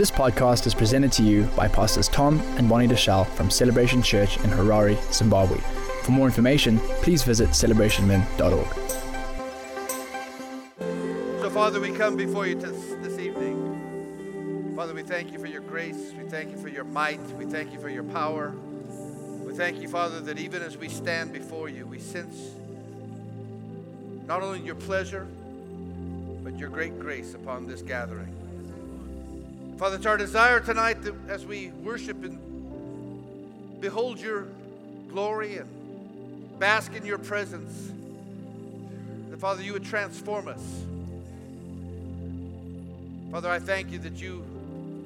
This podcast is presented to you by Pastors Tom and Bonnie Deshazo from Celebration Church in Harare, Zimbabwe. For more information, please visit celebrationmen.org. So, Father, we come before you this evening. Father, we thank you for your grace. We thank you for your might. We thank you for your power. We thank you, Father, that even as we stand before you, we sense not only your pleasure, but your great grace upon this gathering. Father, it's our desire tonight that as we worship and behold your glory and bask in your presence, that Father, you would transform us. Father, I thank you that you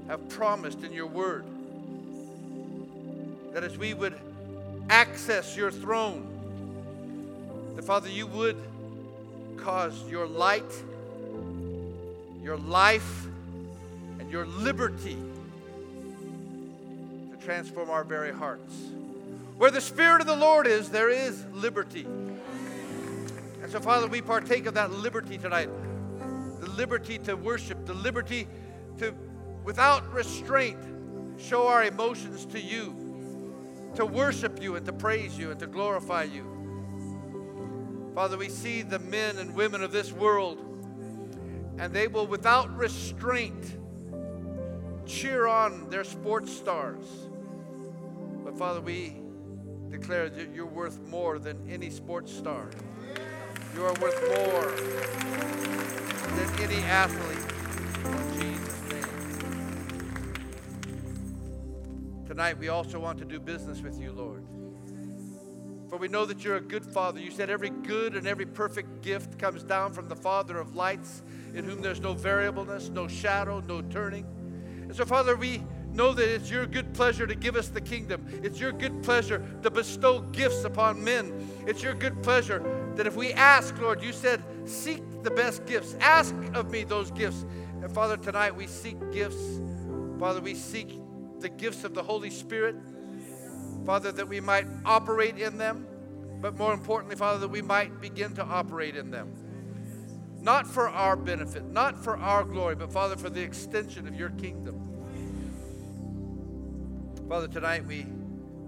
have promised in your word that as we would access your throne, that Father, you would cause your light, your life, your liberty to transform our very hearts. Where the Spirit of the Lord is, there is liberty. And so, Father, we partake of that liberty tonight the liberty to worship, the liberty to, without restraint, show our emotions to you, to worship you and to praise you and to glorify you. Father, we see the men and women of this world, and they will, without restraint, cheer on their sports stars. But Father, we declare that you're worth more than any sports star. You are worth more than any athlete. In Jesus' name. Tonight, we also want to do business with you, Lord. For we know that you're a good Father. You said every good and every perfect gift comes down from the Father of lights, in whom there's no variableness, no shadow, no turning. And so, Father, we know that it's your good pleasure to give us the kingdom. It's your good pleasure to bestow gifts upon men. It's your good pleasure that if we ask, Lord, you said, seek the best gifts. Ask of me those gifts. And Father, tonight we seek gifts. Father, we seek the gifts of the Holy Spirit. Father, that we might operate in them, but more importantly, Father, that we might begin to operate in them. Not for our benefit, not for our glory, but Father, for the extension of your kingdom. Father, tonight we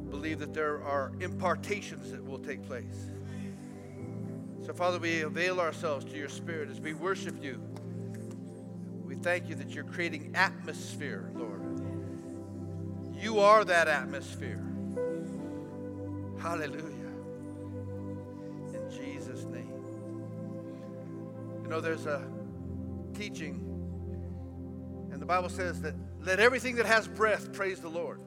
believe that there are impartations that will take place. So, Father, we avail ourselves to your Spirit as we worship you. We thank you that you're creating atmosphere, Lord. You are that atmosphere. Hallelujah. In Jesus' name. You know, there's a teaching, and the Bible says that let everything that has breath praise the Lord.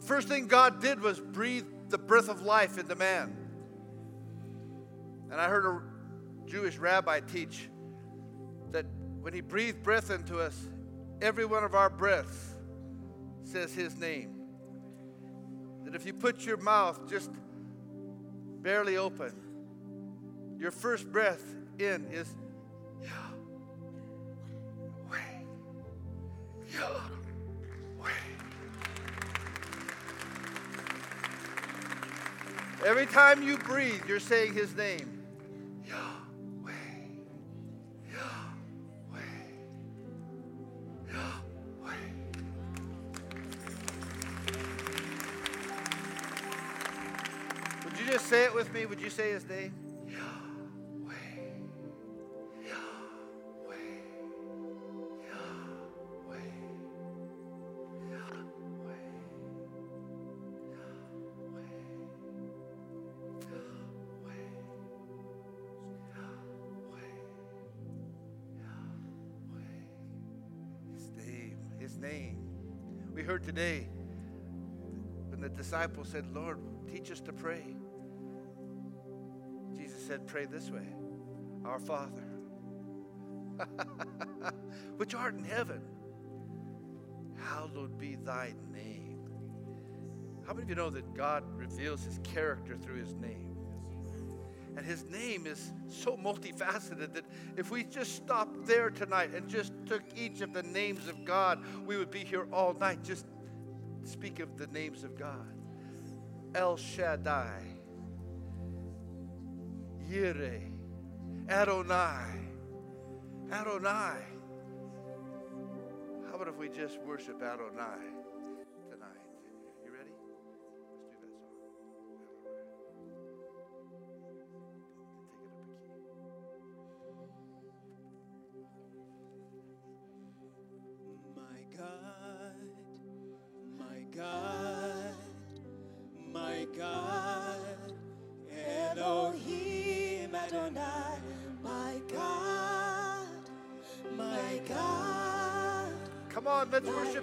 The first thing God did was breathe the breath of life into man. And I heard a Jewish rabbi teach that when he breathed breath into us, every one of our breaths says his name. That if you put your mouth just barely open, your first breath in is Yahweh. Yahweh. Every time you breathe, you're saying his name. Yahweh. Yahweh. Yahweh. Would you just say it with me? Would you say his name? Disciples said, Lord, teach us to pray. Jesus said, Pray this way Our Father, which art in heaven, hallowed be thy name. How many of you know that God reveals his character through his name? And his name is so multifaceted that if we just stopped there tonight and just took each of the names of God, we would be here all night. Just speak of the names of God El Shaddai, Yireh, Adonai, Adonai. How about if we just worship Adonai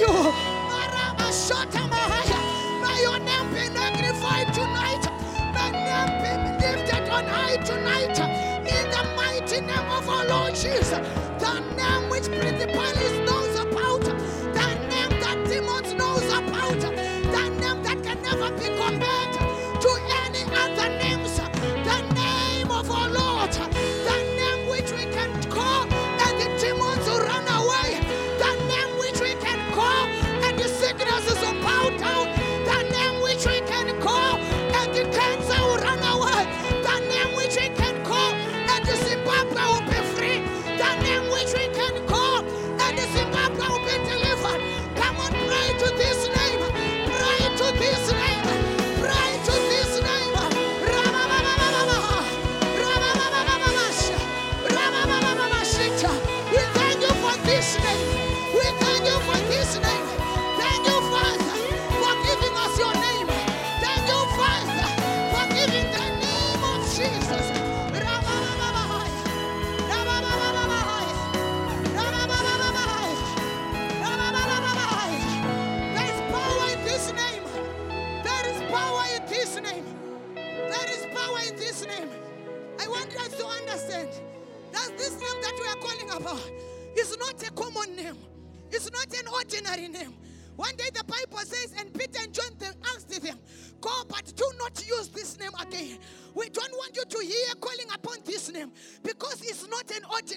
you. May your name be magnified tonight. May your name be lifted on high tonight. In the mighty name of our Lord Jesus, the name which principal is known.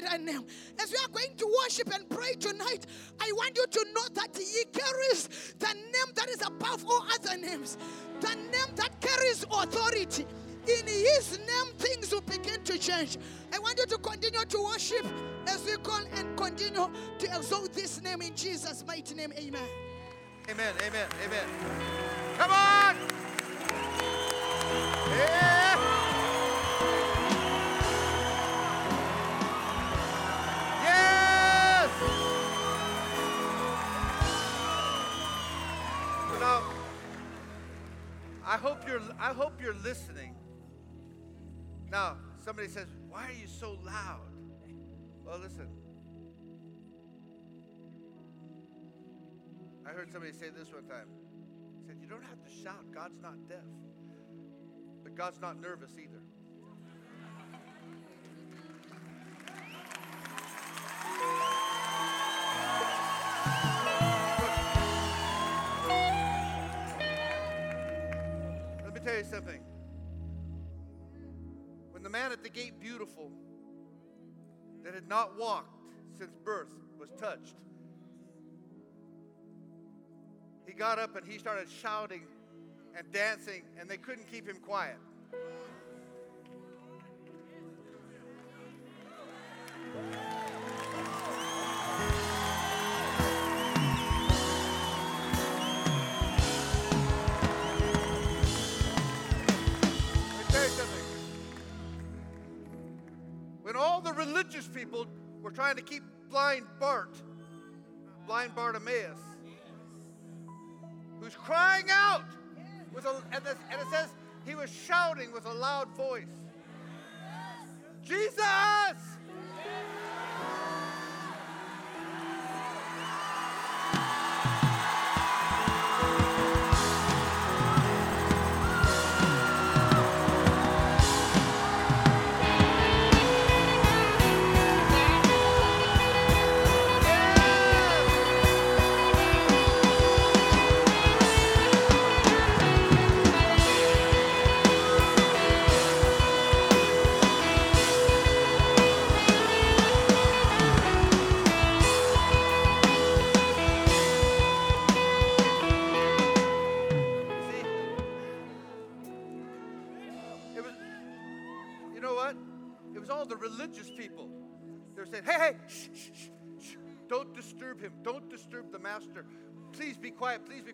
mighty name. As we are going to worship and pray tonight, I want you to know that He carries the name that is above all other names, the name that carries authority. In His name, things will begin to change. I want you to continue to worship as we call and continue to exalt this name in Jesus' mighty name. Amen. Amen. Amen. Amen. Come on. Yeah. I hope you're I hope you're listening. Now, somebody says, "Why are you so loud?" Well, listen. I heard somebody say this one time. He said, "You don't have to shout. God's not deaf. But God's not nervous either." tell you something. When the man at the gate, beautiful, that had not walked since birth, was touched, he got up and he started shouting and dancing, and they couldn't keep him quiet. Yeah. religious people were trying to keep blind Bart, blind Bartimaeus, who's crying out. With a, and, this, and it says he was shouting with a loud voice Jesus!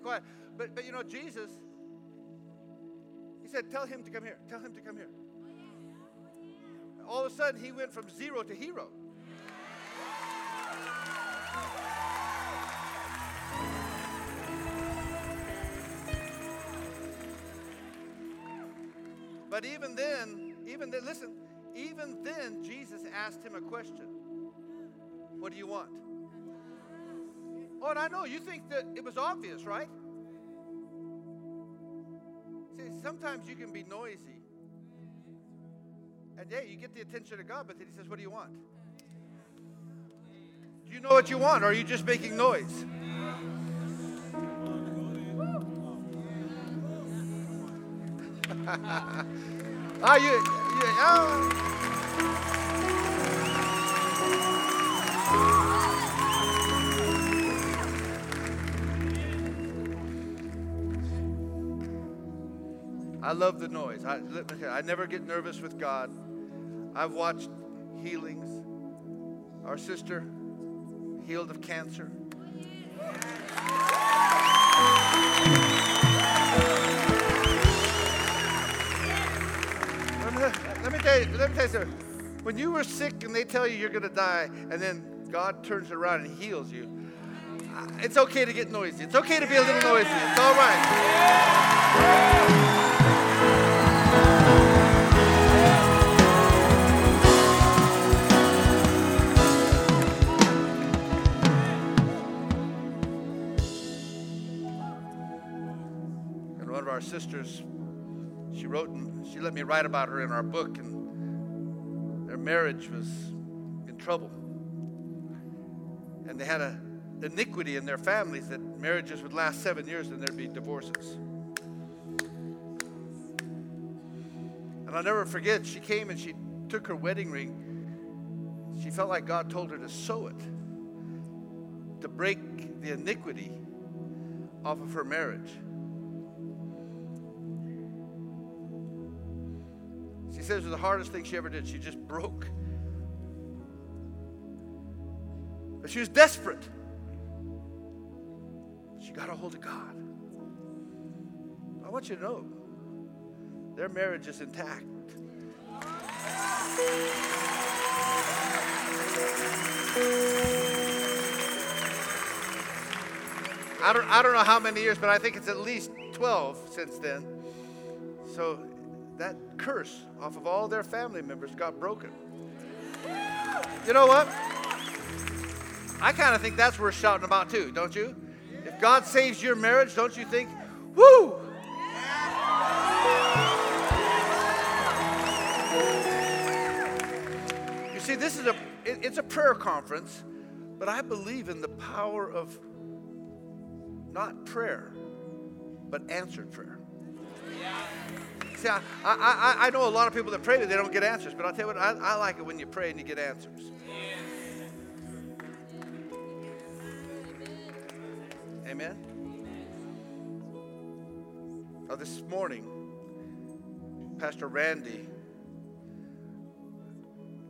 Quiet. But, but you know, Jesus, he said, tell him to come here. Tell him to come here. All of a sudden, he went from zero to hero. But even then, even then, listen, even then, Jesus asked him a question What do you want? Oh, and I know you think that it was obvious, right? See, sometimes you can be noisy. And yeah, you get the attention of God, but then He says, What do you want? Do you know what you want, or are you just making noise? Ah, you, you ah. I love the noise. I, I never get nervous with God. I've watched healings. Our sister healed of cancer. Let me, tell you, let me tell you something. When you were sick and they tell you you're going to die, and then God turns around and heals you, it's okay to get noisy. It's okay to be a little noisy. It's all right. Our sisters, she wrote, and she let me write about her in our book, and their marriage was in trouble. And they had a iniquity in their families that marriages would last seven years and there'd be divorces. And I'll never forget, she came and she took her wedding ring. She felt like God told her to sew it, to break the iniquity off of her marriage. Says it was the hardest thing she ever did. She just broke. But she was desperate. She got a hold of God. I want you to know their marriage is intact. I don't, I don't know how many years, but I think it's at least 12 since then. So that curse off of all their family members got broken. You know what? I kind of think that's worth shouting about too, don't you? If God saves your marriage, don't you think, woo? You see, this is a it- it's a prayer conference, but I believe in the power of not prayer, but answered prayer. See, I, I, I, know a lot of people that pray that they don't get answers, but I'll tell you what, I, I like it when you pray and you get answers. Amen. Now, this morning, Pastor Randy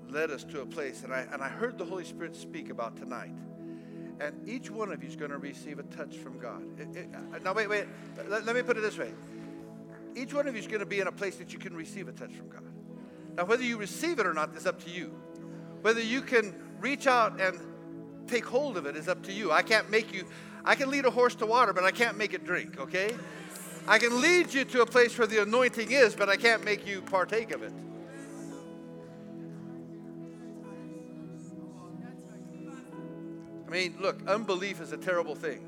led us to a place, and I, and I heard the Holy Spirit speak about tonight. And each one of you is going to receive a touch from God. It- it- uh, now, wait, wait. Let, let me put it this way. Each one of you is going to be in a place that you can receive a touch from God. Now, whether you receive it or not is up to you. Whether you can reach out and take hold of it is up to you. I can't make you, I can lead a horse to water, but I can't make it drink, okay? I can lead you to a place where the anointing is, but I can't make you partake of it. I mean, look, unbelief is a terrible thing.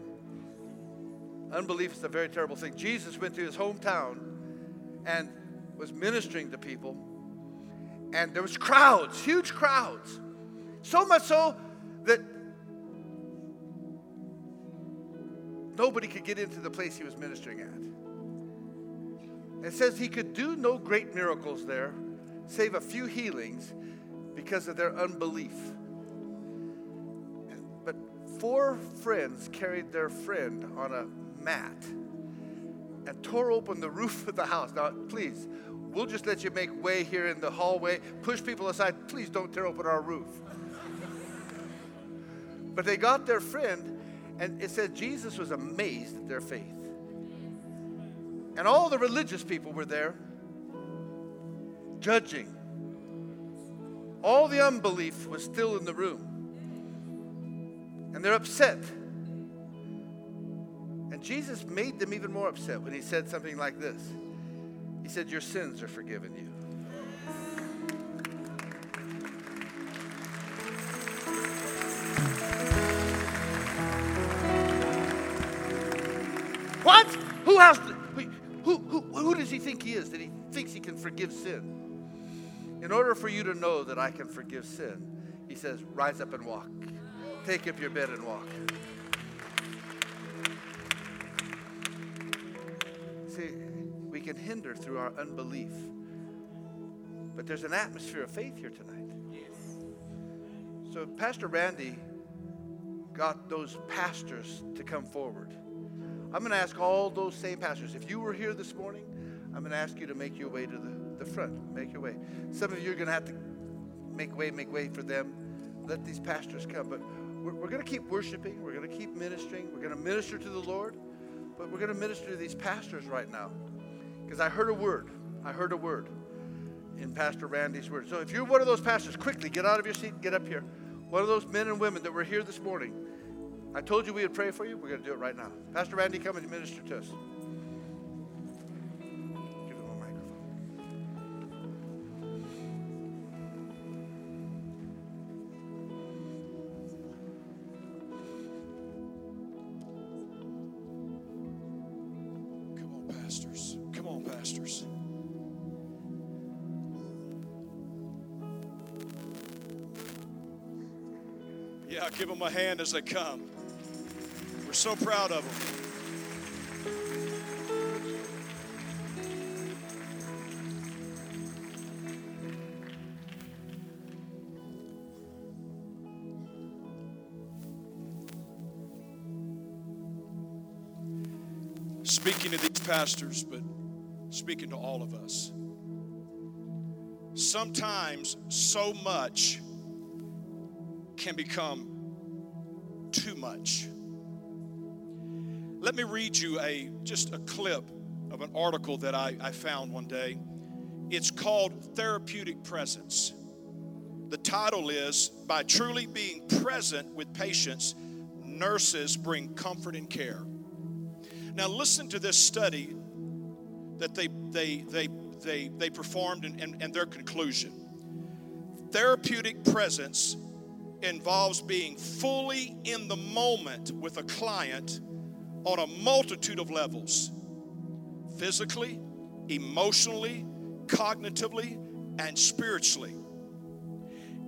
Unbelief is a very terrible thing. Jesus went to his hometown and was ministering to people, and there was crowds, huge crowds. So much so that nobody could get into the place he was ministering at. It says he could do no great miracles there, save a few healings because of their unbelief. But four friends carried their friend on a mat and tore open the roof of the house. Now, please, we'll just let you make way here in the hallway. Push people aside. Please don't tear open our roof. but they got their friend, and it said Jesus was amazed at their faith. And all the religious people were there, judging. All the unbelief was still in the room. And they're upset. Jesus made them even more upset when he said something like this He said, Your sins are forgiven you. What? Who has who, who, who does he think he is that he thinks he can forgive sin? In order for you to know that I can forgive sin, he says, rise up and walk. Take up your bed and walk. See, we can hinder through our unbelief. But there's an atmosphere of faith here tonight. So Pastor Randy got those pastors to come forward. I'm going to ask all those same pastors. If you were here this morning, I'm going to ask you to make your way to the, the front. Make your way. Some of you are going to have to make way, make way for them. Let these pastors come. But we're, we're going to keep worshiping. We're going to keep ministering. We're going to minister to the Lord. But we're going to minister to these pastors right now. Because I heard a word. I heard a word in Pastor Randy's word. So if you're one of those pastors, quickly get out of your seat, get up here. One of those men and women that were here this morning I told you we would pray for you. We're going to do it right now. Pastor Randy, come and minister to us. A hand as they come. We're so proud of them. Speaking to these pastors, but speaking to all of us. Sometimes so much can become much. Let me read you a just a clip of an article that I, I found one day. It's called Therapeutic Presence. The title is By Truly Being Present with Patients, Nurses Bring Comfort and Care. Now listen to this study that they they they they, they performed and, and, and their conclusion. Therapeutic presence involves being fully in the moment with a client on a multitude of levels physically, emotionally, cognitively, and spiritually.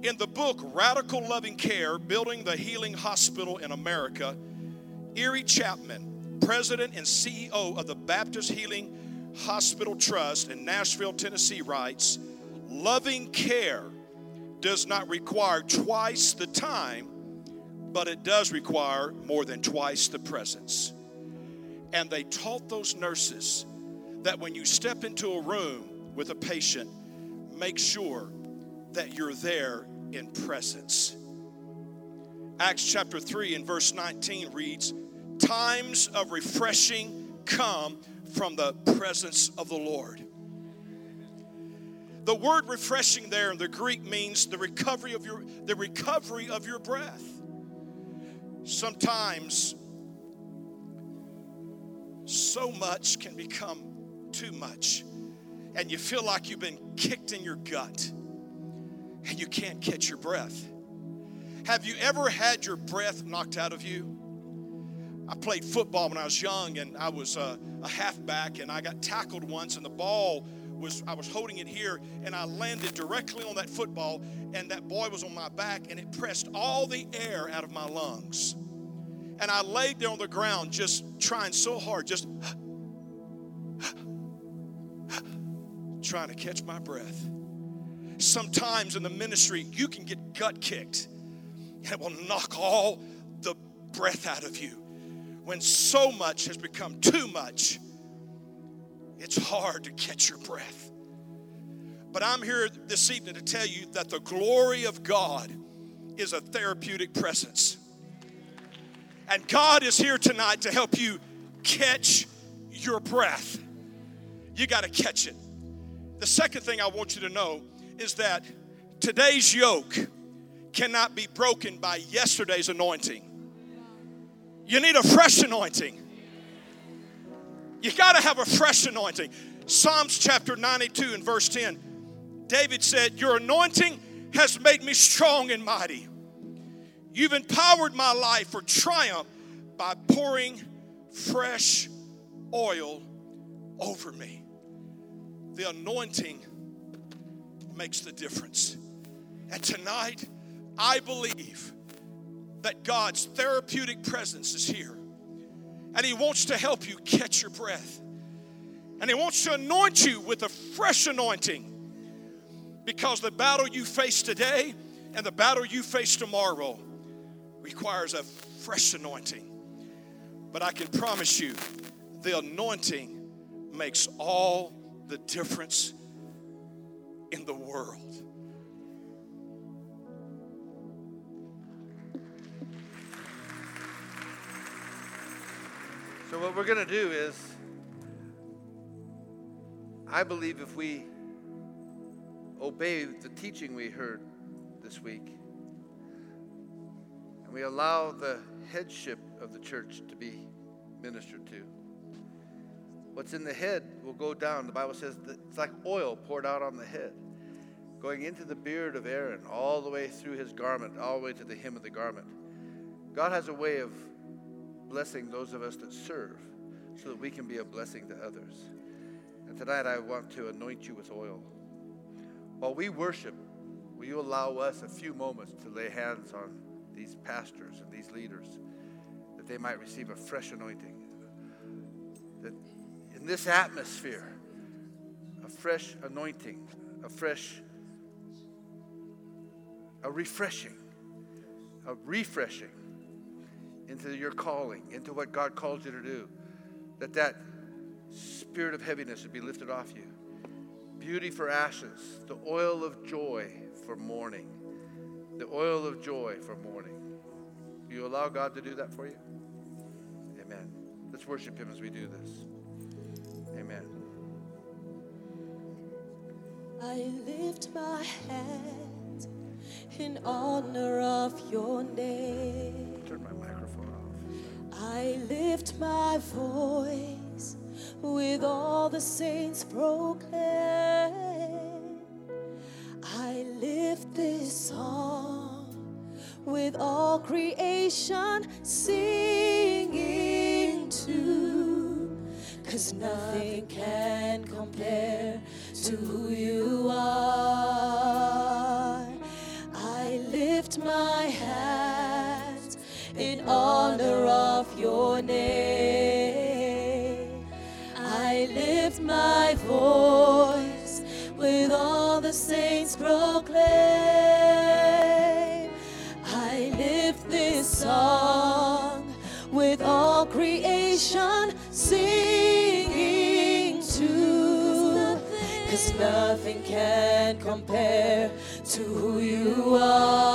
In the book Radical Loving Care Building the Healing Hospital in America, Erie Chapman, president and CEO of the Baptist Healing Hospital Trust in Nashville, Tennessee, writes Loving care does not require twice the time, but it does require more than twice the presence. And they taught those nurses that when you step into a room with a patient, make sure that you're there in presence. Acts chapter 3 and verse 19 reads, Times of refreshing come from the presence of the Lord. The word refreshing there in the Greek means the recovery of your the recovery of your breath. Sometimes so much can become too much. And you feel like you've been kicked in your gut and you can't catch your breath. Have you ever had your breath knocked out of you? I played football when I was young and I was a, a halfback and I got tackled once and the ball was I was holding it here and I landed directly on that football and that boy was on my back and it pressed all the air out of my lungs. And I laid there on the ground just trying so hard, just trying to catch my breath. Sometimes in the ministry, you can get gut kicked and it will knock all the breath out of you. When so much has become too much, it's hard to catch your breath. But I'm here this evening to tell you that the glory of God is a therapeutic presence. And God is here tonight to help you catch your breath. You got to catch it. The second thing I want you to know is that today's yoke cannot be broken by yesterday's anointing. You need a fresh anointing. You got to have a fresh anointing. Psalms chapter 92 and verse 10. David said, Your anointing has made me strong and mighty. You've empowered my life for triumph by pouring fresh oil over me. The anointing makes the difference. And tonight, I believe that God's therapeutic presence is here. And He wants to help you catch your breath. And He wants to anoint you with a fresh anointing because the battle you face today and the battle you face tomorrow requires a fresh anointing. But I can promise you, the anointing makes all the difference in the world. So, what we're going to do is, I believe if we obey the teaching we heard this week, and we allow the headship of the church to be ministered to, what's in the head will go down. The Bible says it's like oil poured out on the head, going into the beard of Aaron, all the way through his garment, all the way to the hem of the garment. God has a way of blessing those of us that serve so that we can be a blessing to others. And tonight I want to anoint you with oil. While we worship, will you allow us a few moments to lay hands on these pastors and these leaders that they might receive a fresh anointing? That in this atmosphere, a fresh anointing, a fresh, a refreshing, a refreshing into your calling, into what God called you to do, that that spirit of heaviness would be lifted off you. Beauty for ashes, the oil of joy for mourning, the oil of joy for mourning. Do you allow God to do that for you? Amen. Let's worship Him as we do this. Amen. I lift my hands in honor of your name. I lift my voice with all the saints proclaim. I lift this song with all creation singing too. Cause nothing can compare to who you are. I lift my hands in honor of compare to who you are.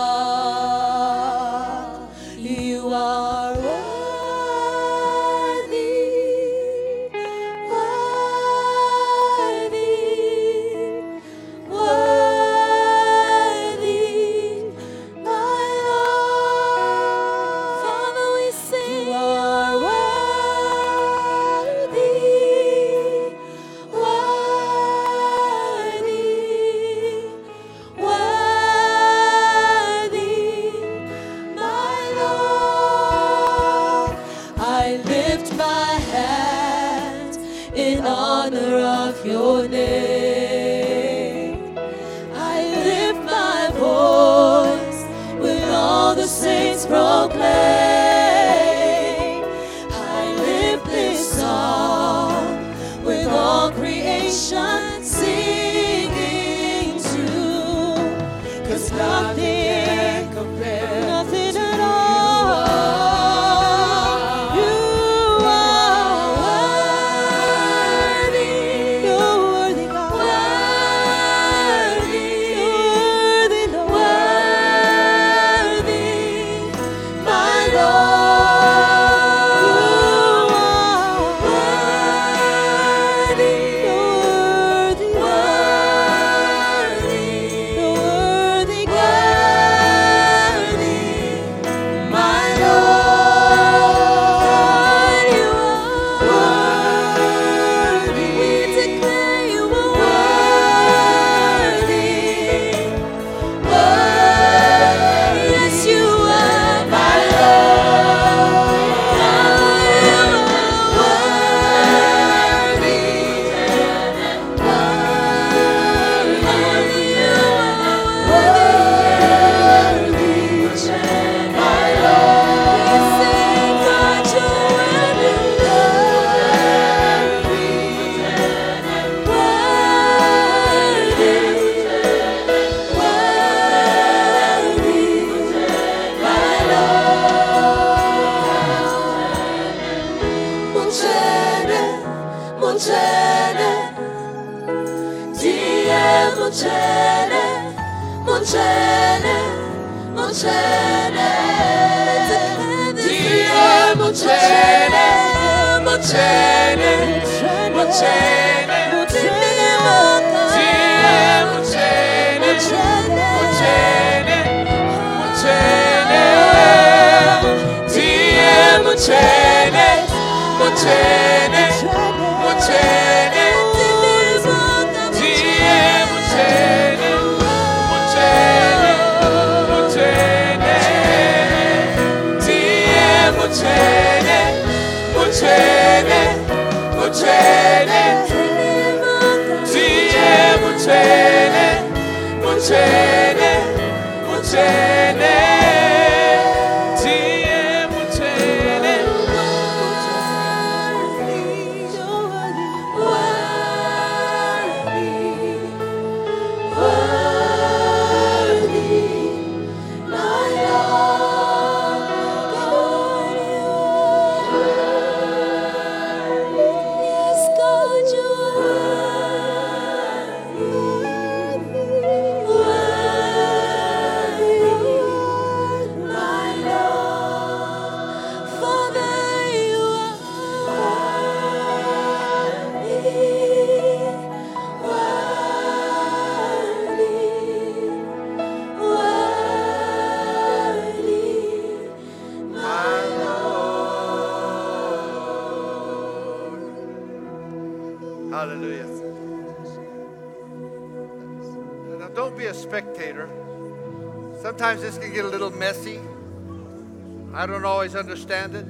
Understand it.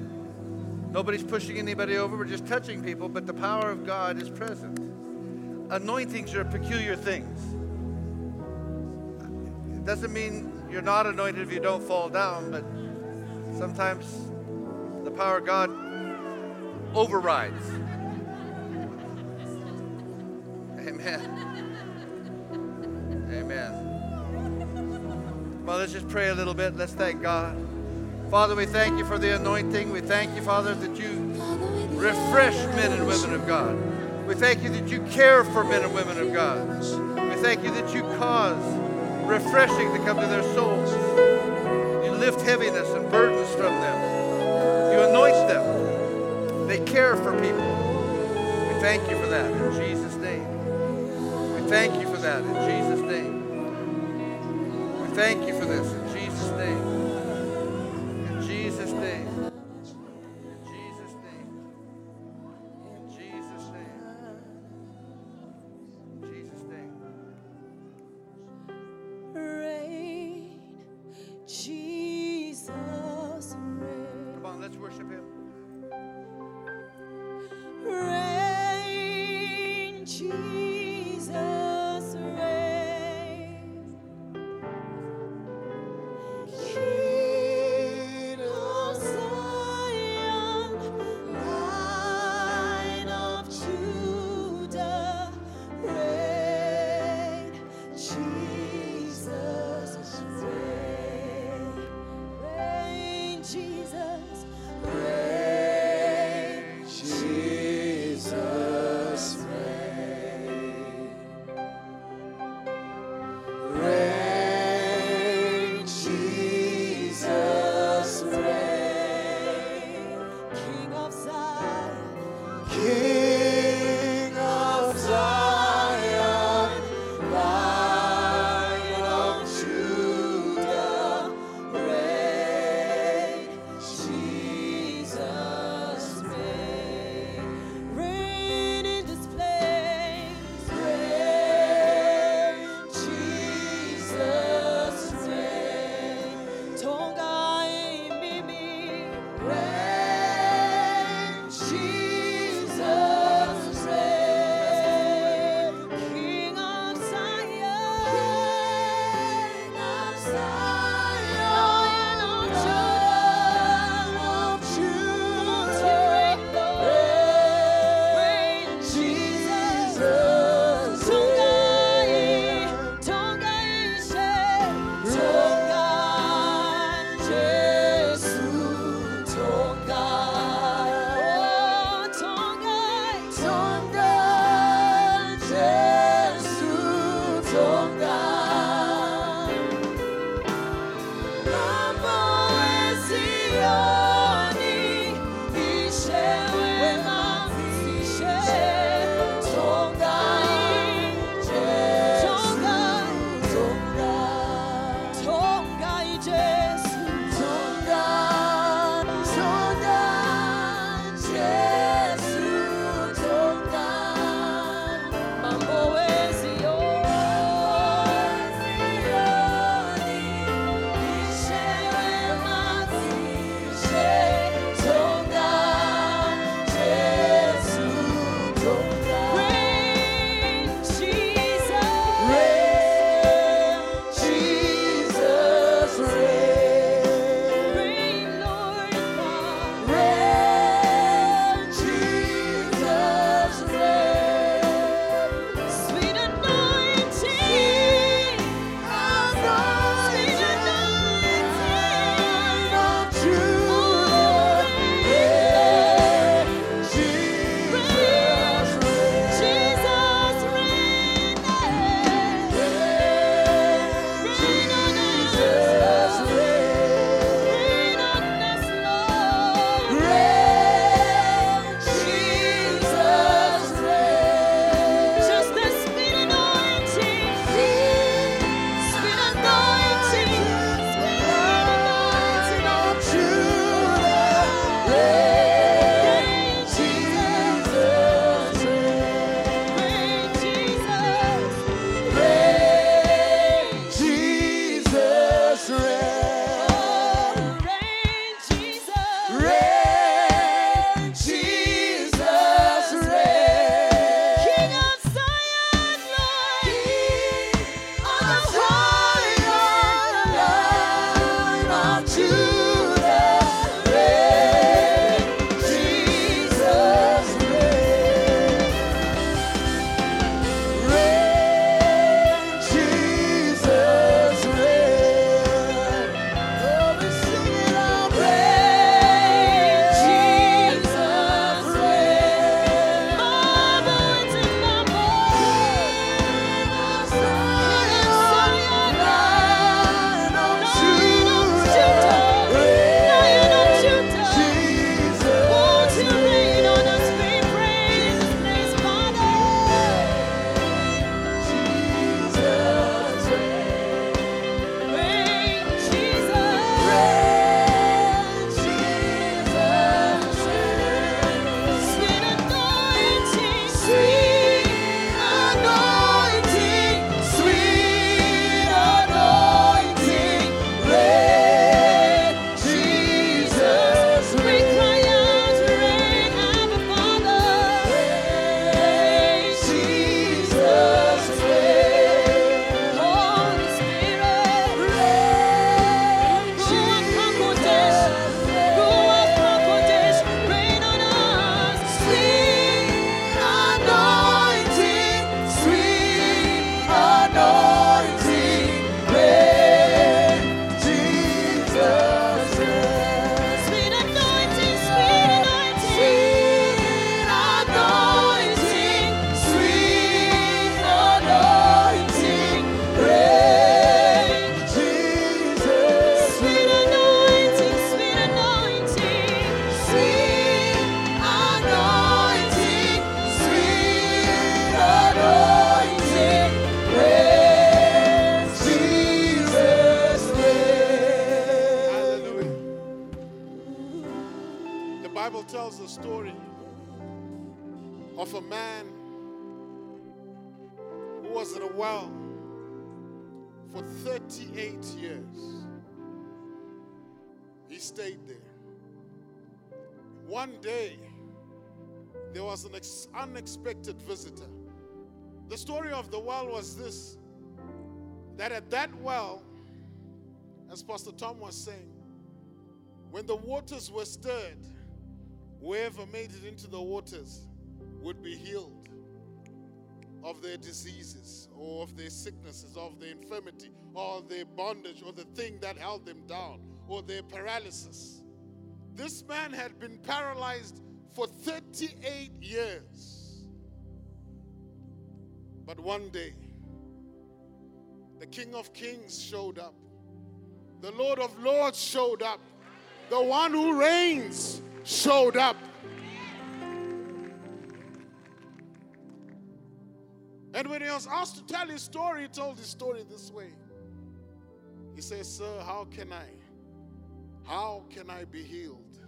Nobody's pushing anybody over. We're just touching people, but the power of God is present. Anointings are peculiar things. It doesn't mean you're not anointed if you don't fall down, but sometimes the power of God overrides. Amen. Amen. Well, let's just pray a little bit. Let's thank God. Father, we thank you for the anointing. We thank you, Father, that you refresh men and women of God. We thank you that you care for men and women of God. We thank you that you cause refreshing to come to their souls. You lift heaviness and burdens from them. You anoint them. They care for people. We thank you for that in Jesus' name. We thank you for that in Jesus' name. We thank you for this in Jesus' name. Unexpected visitor. The story of the well was this that at that well, as Pastor Tom was saying, when the waters were stirred, whoever made it into the waters would be healed of their diseases or of their sicknesses, of their infirmity, or their bondage, or the thing that held them down, or their paralysis. This man had been paralyzed for 38 years. But one day, the King of Kings showed up, the Lord of Lords showed up, the one who reigns showed up. And when he was asked to tell his story, he told his story this way. He says, Sir, how can I? How can I be healed?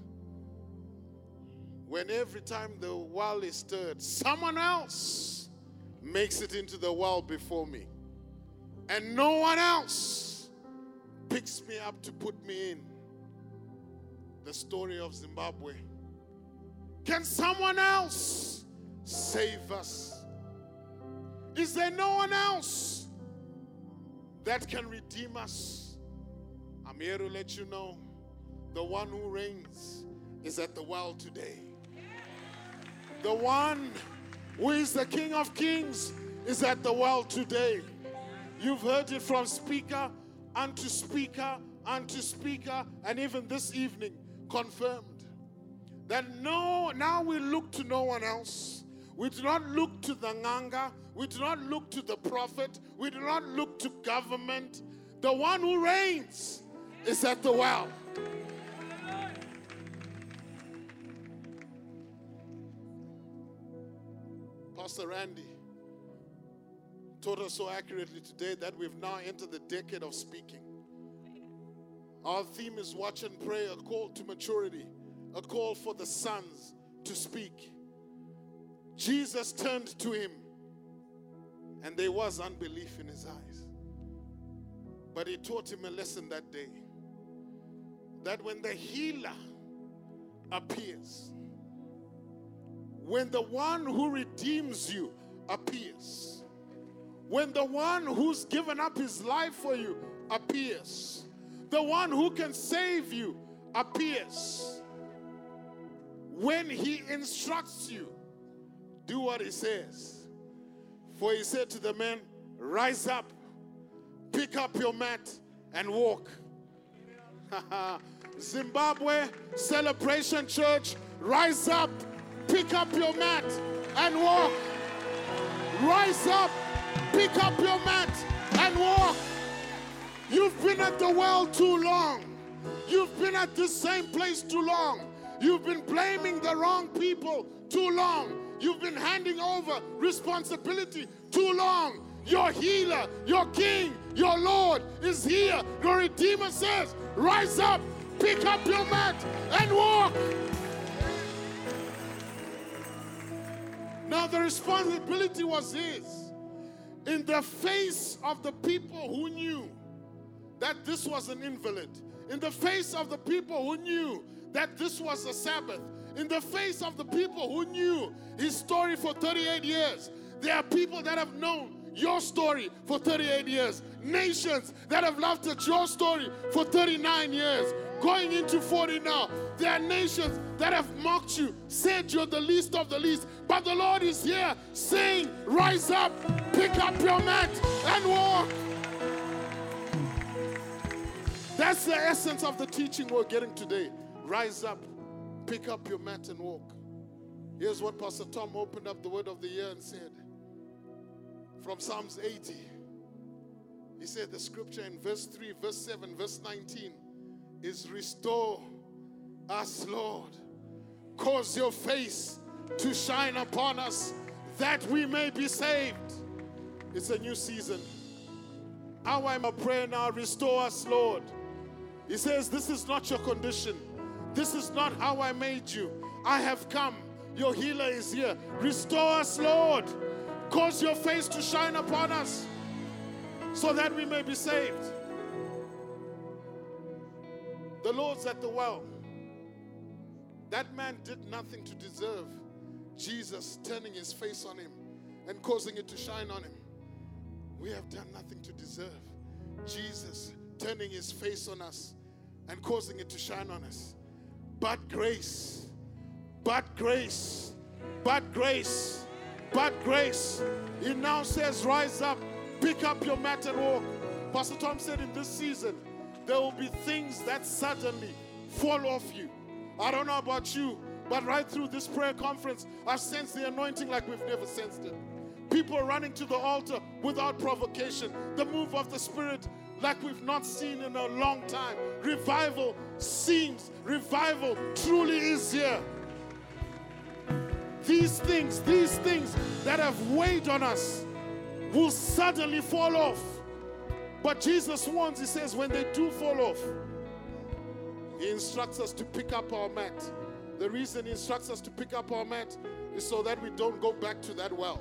When every time the well is stirred, someone else makes it into the well before me. And no one else picks me up to put me in. The story of Zimbabwe. Can someone else save us? Is there no one else that can redeem us? I'm here to let you know the one who reigns is at the well today. The one who is the King of Kings is at the well today. You've heard it from speaker unto speaker unto speaker, and even this evening confirmed that no, now we look to no one else. We do not look to the Nganga. We do not look to the prophet. We do not look to government. The one who reigns is at the well. Pastor Randy taught us so accurately today that we've now entered the decade of speaking. Our theme is watch and pray, a call to maturity, a call for the sons to speak. Jesus turned to him, and there was unbelief in his eyes. But he taught him a lesson that day that when the healer appears, when the one who redeems you appears, when the one who's given up his life for you appears, the one who can save you appears, when he instructs you, do what he says. For he said to the men, Rise up, pick up your mat, and walk. Zimbabwe Celebration Church, rise up, pick up your mat, and walk. Rise up, pick up your mat, and walk. You've been at the well too long. You've been at the same place too long. You've been blaming the wrong people too long. You've been handing over responsibility too long. Your healer, your king, your Lord is here. Your Redeemer says, Rise up, pick up your mat, and walk. Now, the responsibility was his. In the face of the people who knew that this was an invalid, in the face of the people who knew that this was a Sabbath, in the face of the people who knew his story for 38 years, there are people that have known your story for 38 years, nations that have laughed at your story for 39 years, going into 40 now. There are nations that have mocked you, said you're the least of the least, but the Lord is here saying, Rise up, pick up your mat, and walk. That's the essence of the teaching we're getting today. Rise up, pick up your mat, and walk. Here's what Pastor Tom opened up the word of the year and said from Psalms 80. He said the scripture in verse 3, verse 7, verse 19 is restore us, Lord. Cause your face to shine upon us that we may be saved. It's a new season. How am I praying now? Restore us, Lord. He says, This is not your condition. This is not how I made you. I have come. Your healer is here. Restore us, Lord. Cause your face to shine upon us so that we may be saved. The Lord's at the well. That man did nothing to deserve Jesus turning his face on him and causing it to shine on him. We have done nothing to deserve Jesus turning his face on us and causing it to shine on us. But grace, but grace, but grace, but grace. He now says, Rise up, pick up your mat and walk. Pastor Tom said in this season, there will be things that suddenly fall off you. I don't know about you, but right through this prayer conference, I've sensed the anointing like we've never sensed it. People are running to the altar without provocation. The move of the Spirit like we've not seen in a long time. Revival seems, revival truly is here. These things, these things that have weighed on us will suddenly fall off. But Jesus warns, He says, when they do fall off, He instructs us to pick up our mat. The reason He instructs us to pick up our mat is so that we don't go back to that well.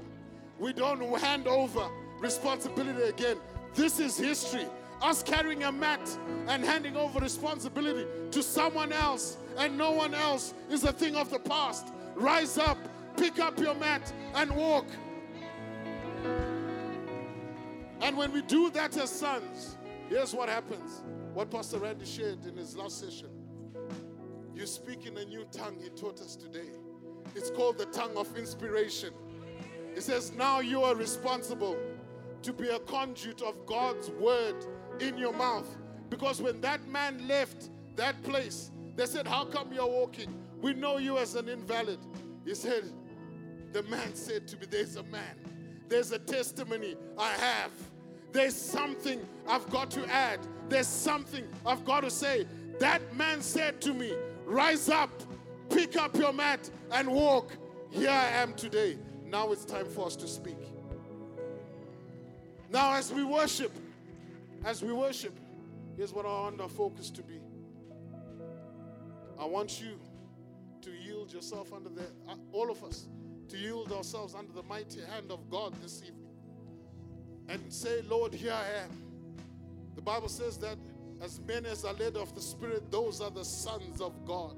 We don't hand over responsibility again. This is history. Us carrying a mat and handing over responsibility to someone else and no one else is a thing of the past. Rise up, pick up your mat, and walk. And when we do that as sons, here's what happens. What Pastor Randy shared in his last session. You speak in a new tongue he taught us today. It's called the tongue of inspiration. He says, Now you are responsible to be a conduit of God's word in your mouth. Because when that man left that place, they said, How come you're walking? We know you as an invalid. He said, The man said to me, There's a man, there's a testimony I have. There's something I've got to add. There's something I've got to say. That man said to me, Rise up, pick up your mat, and walk. Here I am today. Now it's time for us to speak. Now, as we worship, as we worship, here's what I want our focus to be. I want you to yield yourself under the, uh, all of us, to yield ourselves under the mighty hand of God this evening and say, Lord, here I am. The Bible says that as many as are led of the Spirit, those are the sons of God.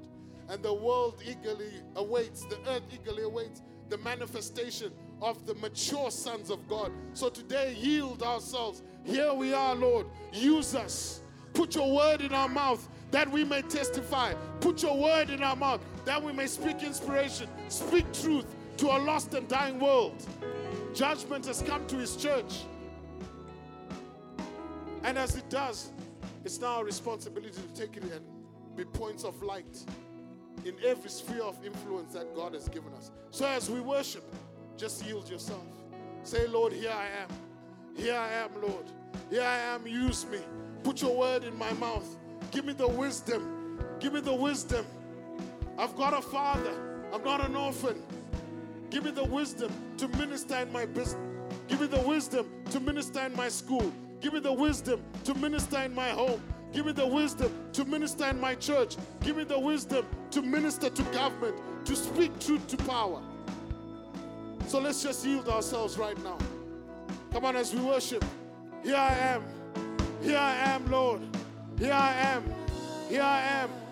And the world eagerly awaits, the earth eagerly awaits the manifestation of the mature sons of God. So today, yield ourselves. Here we are, Lord. Use us. Put your word in our mouth that we may testify. Put your word in our mouth that we may speak inspiration, speak truth to a lost and dying world. Judgment has come to his church. And as it does, it's now our responsibility to take it and be points of light in every sphere of influence that God has given us. So as we worship, just yield yourself. Say, Lord, here I am. Here I am, Lord. Here I am. Use me. Put your word in my mouth. Give me the wisdom. Give me the wisdom. I've got a father. I'm not an orphan. Give me the wisdom to minister in my business. Give me the wisdom to minister in my school. Give me the wisdom to minister in my home. Give me the wisdom to minister in my church. Give me the wisdom to minister to government, to speak truth to power. So let's just yield ourselves right now. Come on, as we worship. Here I am. Here I am, Lord. Here I am. Here I am.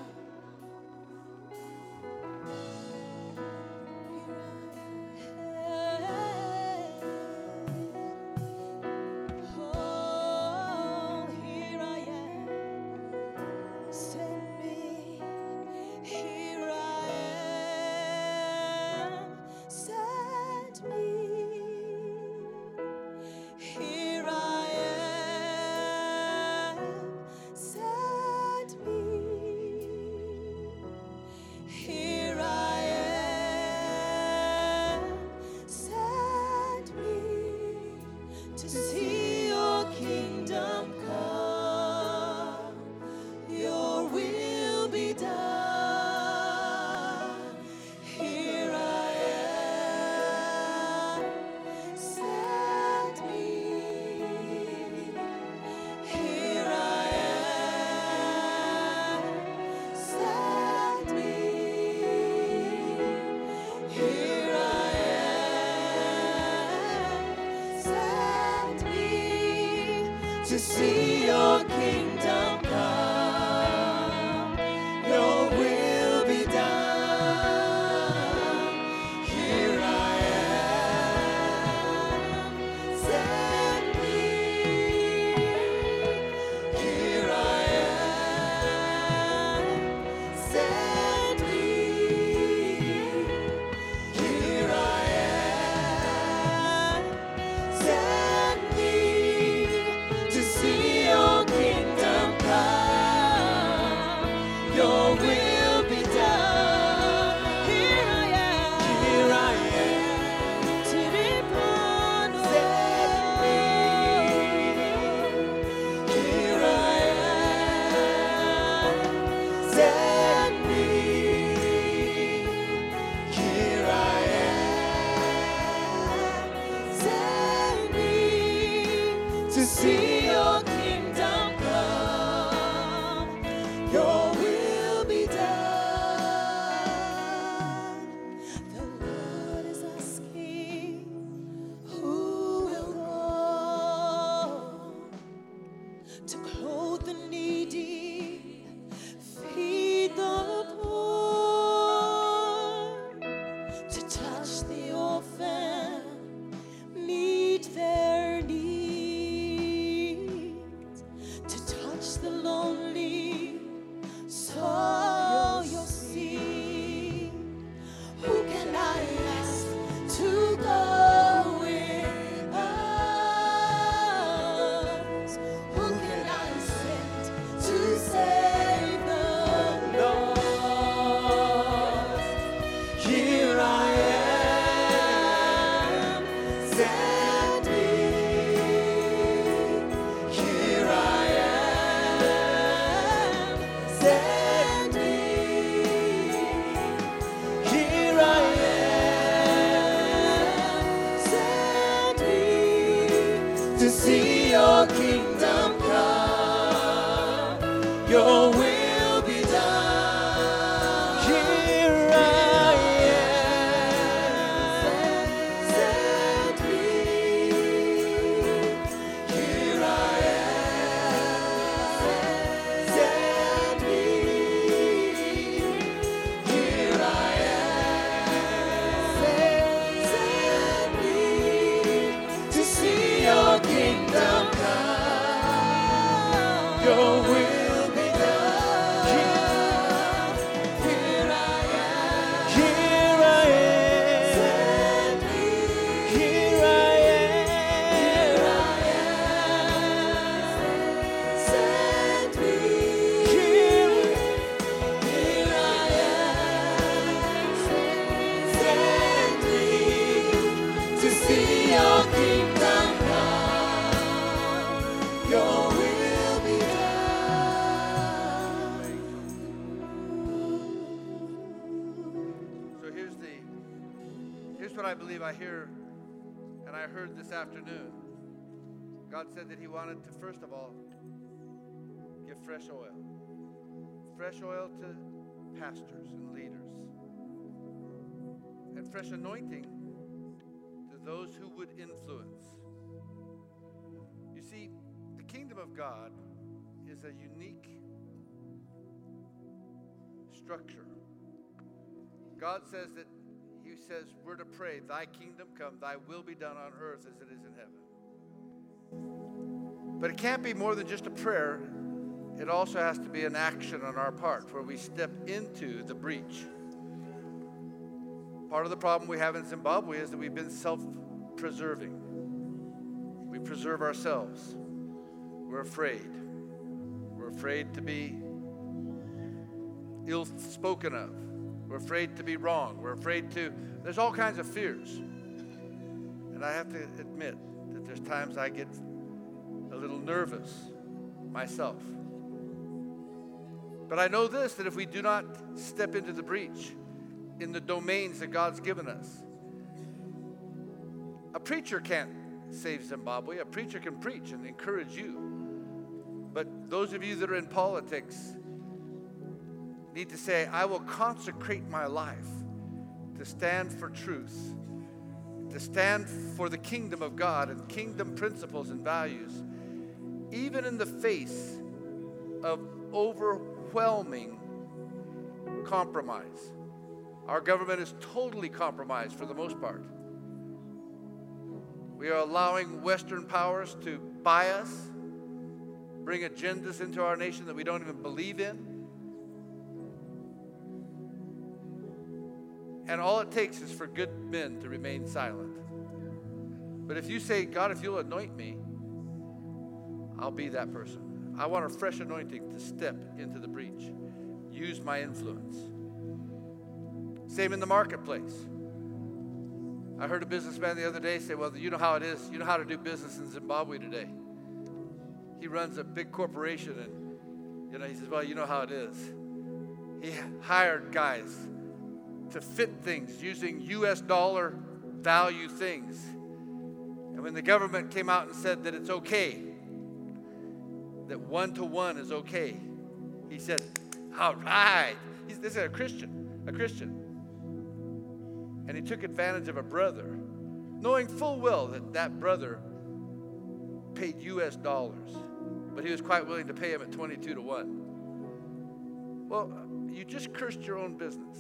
Fresh oil. Fresh oil to pastors and leaders. And fresh anointing to those who would influence. You see, the kingdom of God is a unique structure. God says that He says we're to pray, Thy kingdom come, Thy will be done on earth as it is in heaven. But it can't be more than just a prayer. It also has to be an action on our part where we step into the breach. Part of the problem we have in Zimbabwe is that we've been self preserving. We preserve ourselves. We're afraid. We're afraid to be ill spoken of. We're afraid to be wrong. We're afraid to, there's all kinds of fears. And I have to admit that there's times I get a little nervous myself. But I know this that if we do not step into the breach in the domains that God's given us, a preacher can't save Zimbabwe. A preacher can preach and encourage you. But those of you that are in politics need to say, I will consecrate my life to stand for truth, to stand for the kingdom of God and kingdom principles and values even in the face of overwhelming compromise. Our government is totally compromised for the most part. We are allowing Western powers to buy us, bring agendas into our nation that we don't even believe in. And all it takes is for good men to remain silent. But if you say, God, if you'll anoint me, I'll be that person. I want a fresh anointing to step into the breach, use my influence. Same in the marketplace. I heard a businessman the other day say, Well, you know how it is. You know how to do business in Zimbabwe today. He runs a big corporation, and you know, he says, Well, you know how it is. He hired guys to fit things using US dollar value things. And when the government came out and said that it's okay, that one to one is okay, he said, All right. He's, this is a Christian, a Christian. And he took advantage of a brother, knowing full well that that brother paid US dollars, but he was quite willing to pay him at 22 to 1. Well, you just cursed your own business.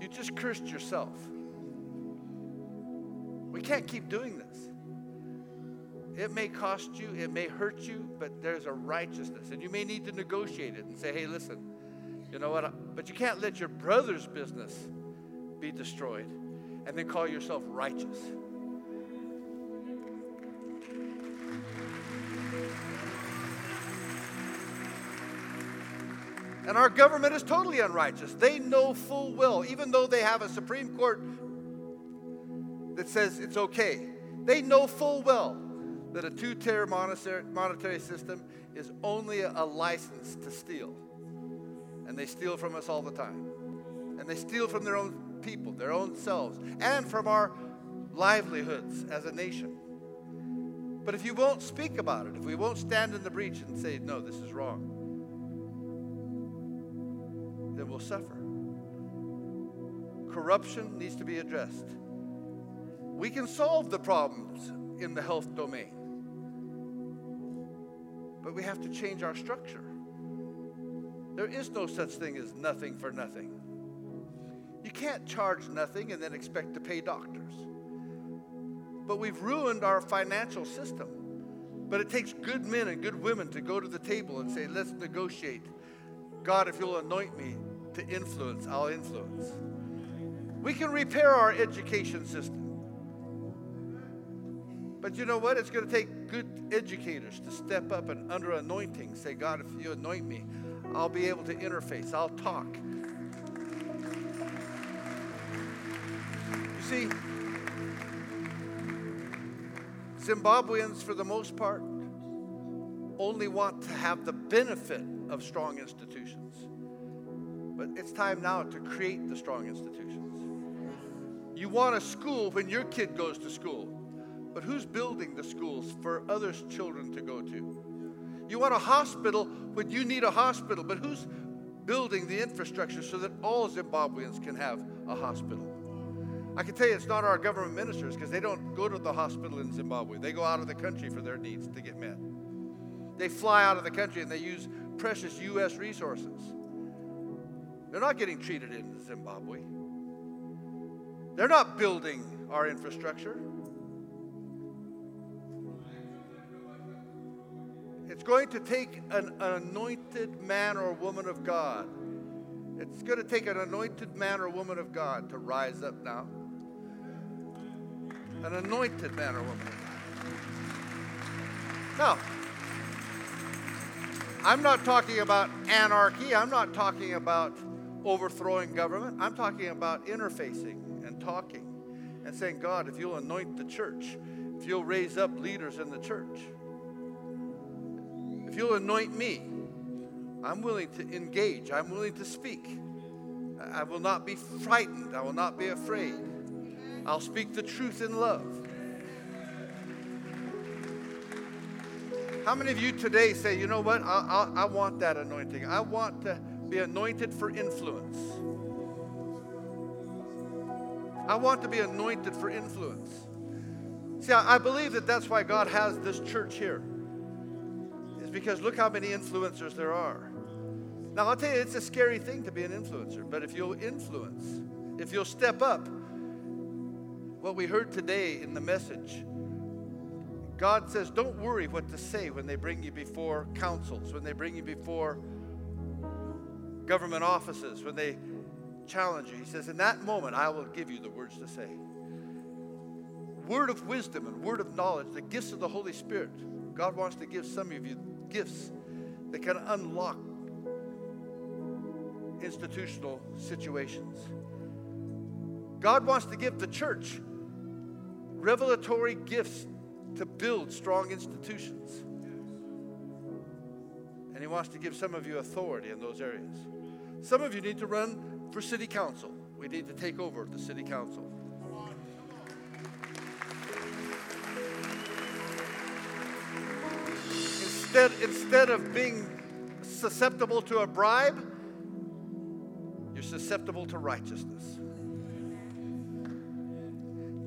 You just cursed yourself. We can't keep doing this. It may cost you, it may hurt you, but there's a righteousness. And you may need to negotiate it and say, hey, listen, you know what? But you can't let your brother's business be destroyed and then call yourself righteous. And our government is totally unrighteous. They know full well, even though they have a Supreme Court that says it's okay, they know full well that a two tier monetary system is only a license to steal. And they steal from us all the time. And they steal from their own people, their own selves, and from our livelihoods as a nation. But if you won't speak about it, if we won't stand in the breach and say, no, this is wrong, then we'll suffer. Corruption needs to be addressed. We can solve the problems in the health domain, but we have to change our structure. There is no such thing as nothing for nothing. You can't charge nothing and then expect to pay doctors. But we've ruined our financial system. But it takes good men and good women to go to the table and say, let's negotiate. God, if you'll anoint me to influence, I'll influence. We can repair our education system. But you know what? It's going to take good educators to step up and under anointing say, God, if you anoint me, I'll be able to interface, I'll talk. You see, Zimbabweans, for the most part, only want to have the benefit of strong institutions. But it's time now to create the strong institutions. You want a school when your kid goes to school, but who's building the schools for others' children to go to? You want a hospital when you need a hospital, but who's building the infrastructure so that all Zimbabweans can have a hospital? I can tell you it's not our government ministers because they don't go to the hospital in Zimbabwe. They go out of the country for their needs to get met. They fly out of the country and they use precious U.S. resources. They're not getting treated in Zimbabwe. They're not building our infrastructure. It's going to take an, anointed man or woman of God. It's going to take an anointed man or woman of God to rise up now an anointed man or woman. Of God. Now, I'm not talking about anarchy. I'm not talking about overthrowing government. I'm talking about interfacing and talking and saying, God, if you'll anoint the church, if you'll raise up leaders in the church, you'll anoint me, I'm willing to engage. I'm willing to speak. I will not be frightened. I will not be afraid. I'll speak the truth in love. How many of you today say, you know what? I, I, I want that anointing. I want to be anointed for influence. I want to be anointed for influence. See, I, I believe that that's why God has this church here. Because look how many influencers there are. Now, I'll tell you, it's a scary thing to be an influencer, but if you'll influence, if you'll step up, what we heard today in the message, God says, don't worry what to say when they bring you before councils, when they bring you before government offices, when they challenge you. He says, in that moment, I will give you the words to say. Word of wisdom and word of knowledge, the gifts of the Holy Spirit. God wants to give some of you gifts that can unlock institutional situations. God wants to give the church revelatory gifts to build strong institutions. And He wants to give some of you authority in those areas. Some of you need to run for city council. We need to take over the city council. Instead, instead of being susceptible to a bribe, you're susceptible to righteousness.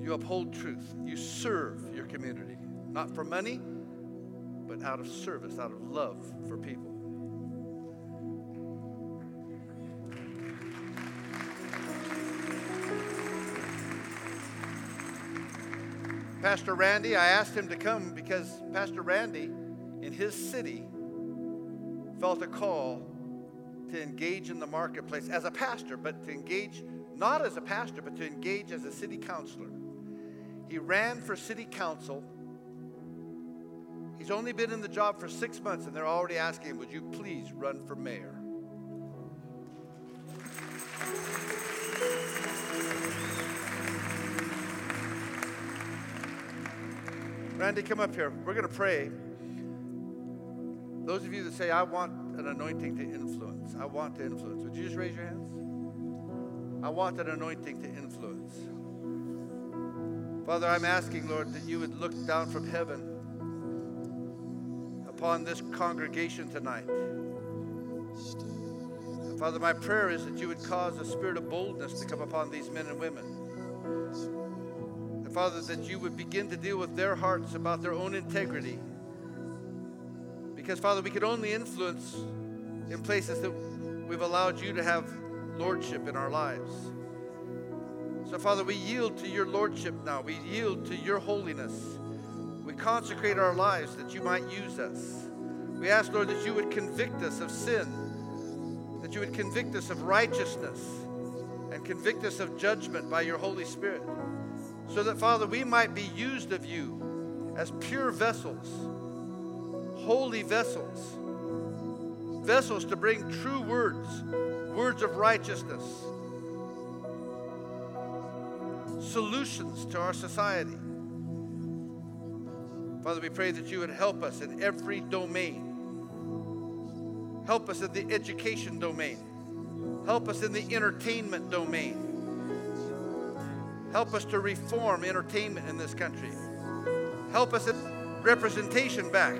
You uphold truth. You serve your community, not for money, but out of service, out of love for people. Pastor Randy, I asked him to come because Pastor Randy, in his city, felt a call to engage in the marketplace as a pastor, but to engage not as a pastor, but to engage as a city councilor. He ran for city council. He's only been in the job for six months, and they're already asking him, Would you please run for mayor? Randy, come up here. We're going to pray. Those of you that say, I want an anointing to influence, I want to influence, would you just raise your hands? I want an anointing to influence. Father, I'm asking, Lord, that you would look down from heaven upon this congregation tonight. And Father, my prayer is that you would cause a spirit of boldness to come upon these men and women. And Father, that you would begin to deal with their hearts about their own integrity. Because, Father, we could only influence in places that we've allowed you to have lordship in our lives. So, Father, we yield to your lordship now. We yield to your holiness. We consecrate our lives that you might use us. We ask, Lord, that you would convict us of sin, that you would convict us of righteousness, and convict us of judgment by your Holy Spirit. So that, Father, we might be used of you as pure vessels, holy vessels, vessels to bring true words, words of righteousness, solutions to our society. Father, we pray that you would help us in every domain. Help us in the education domain. Help us in the entertainment domain. Help us to reform entertainment in this country. Help us in representation back.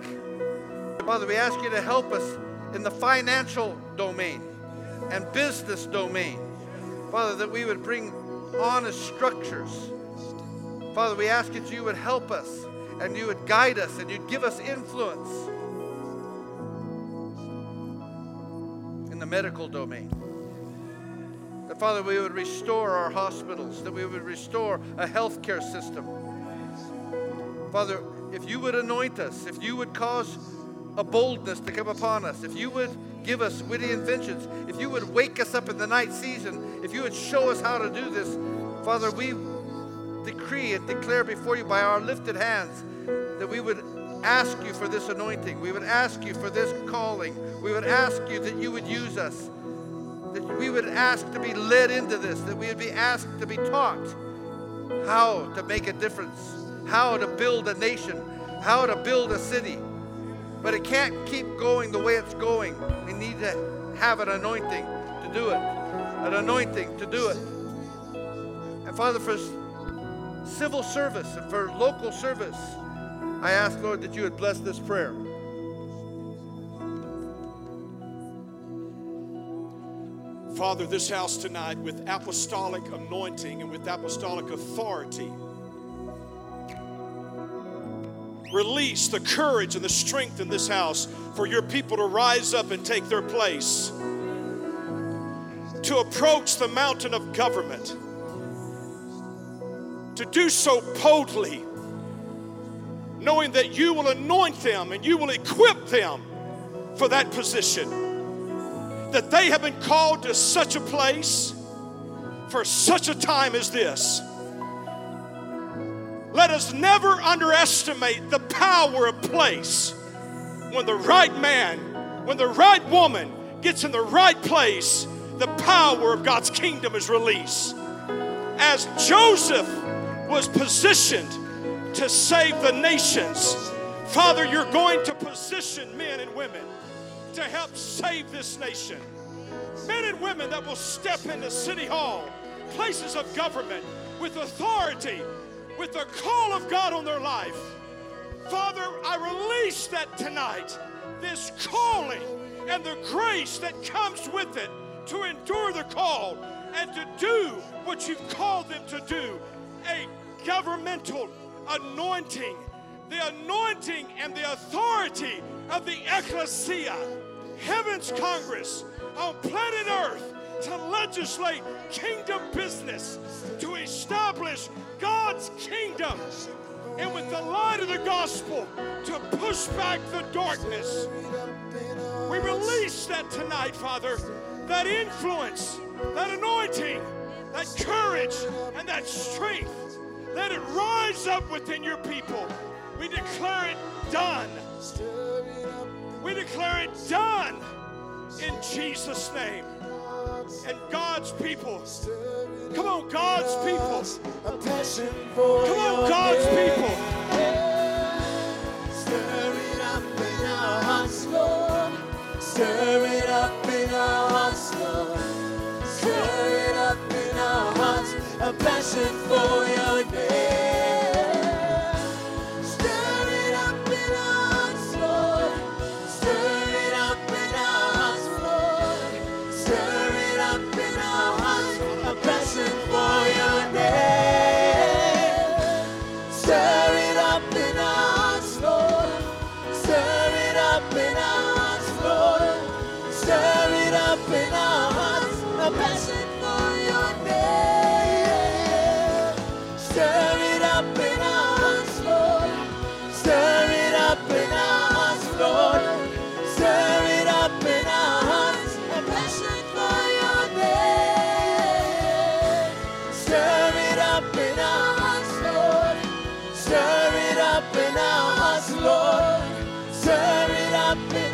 Father, we ask you to help us in the financial domain and business domain. Father, that we would bring honest structures. Father, we ask that you would help us and you would guide us and you'd give us influence in the medical domain. That, Father, we would restore our hospitals, that we would restore a healthcare system. Father, if you would anoint us, if you would cause a boldness to come upon us, if you would give us witty inventions, if you would wake us up in the night season, if you would show us how to do this, Father, we decree and declare before you by our lifted hands that we would ask you for this anointing. We would ask you for this calling. We would ask you that you would use us. That we would ask to be led into this, that we would be asked to be taught how to make a difference, how to build a nation, how to build a city. But it can't keep going the way it's going. We need to have an anointing to do it, an anointing to do it. And Father, for civil service and for local service, I ask, Lord, that you would bless this prayer. Father, this house tonight with apostolic anointing and with apostolic authority, release the courage and the strength in this house for your people to rise up and take their place, to approach the mountain of government, to do so boldly, knowing that you will anoint them and you will equip them for that position. That they have been called to such a place for such a time as this. Let us never underestimate the power of place. When the right man, when the right woman gets in the right place, the power of God's kingdom is released. As Joseph was positioned to save the nations, Father, you're going to position men and women to help save this nation. Men and women that will step into City Hall, places of government with authority, with the call of God on their life. Father, I release that tonight, this calling and the grace that comes with it to endure the call and to do what you've called them to do. A governmental anointing, the anointing and the authority of the ecclesia, heaven's Congress on planet Earth to legislate kingdom business, to establish God's kingdom, and with the light of the gospel to push back the darkness. We release that tonight, Father, that influence, that anointing, that courage, and that strength. Let it rise up within your people. We declare it done. We declare it done in Jesus' name. And God's people, come on, God's people, come on, God's people. Stir it up in our hearts, Lord. Stir it up in our hearts, Lord. Stir it up in our hearts, a passion for your name. Up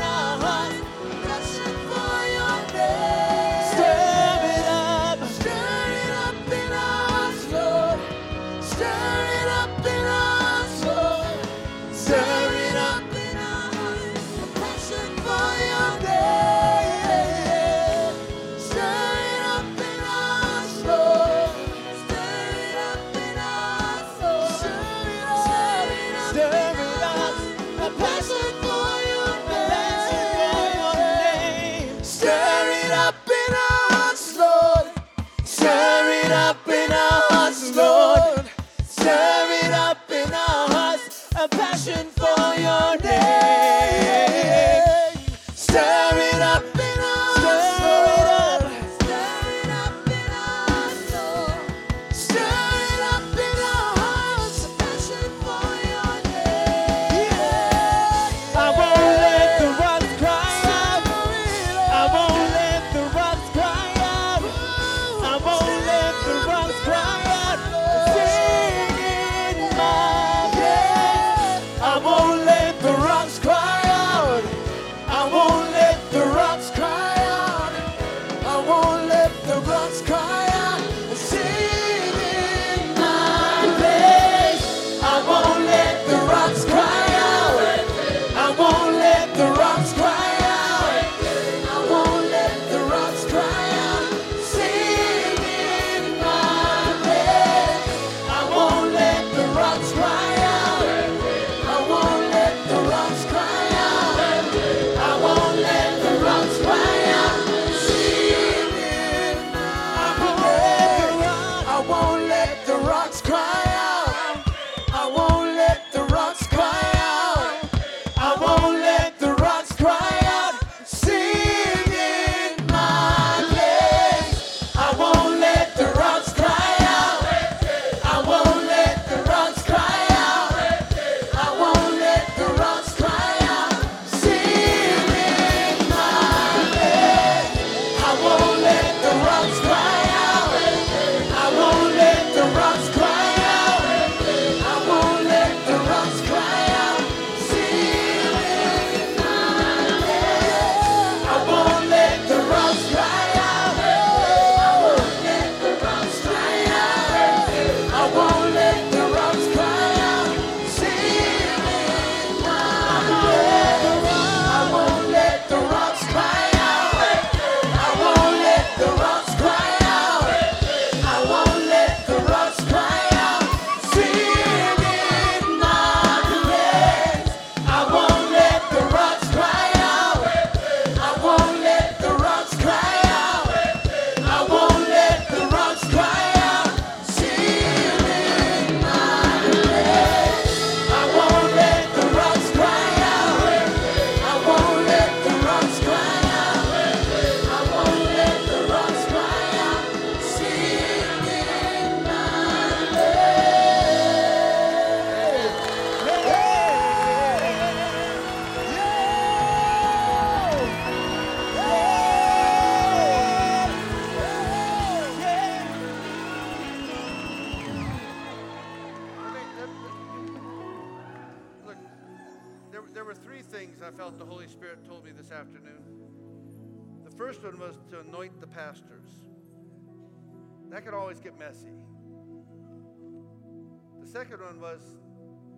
second one was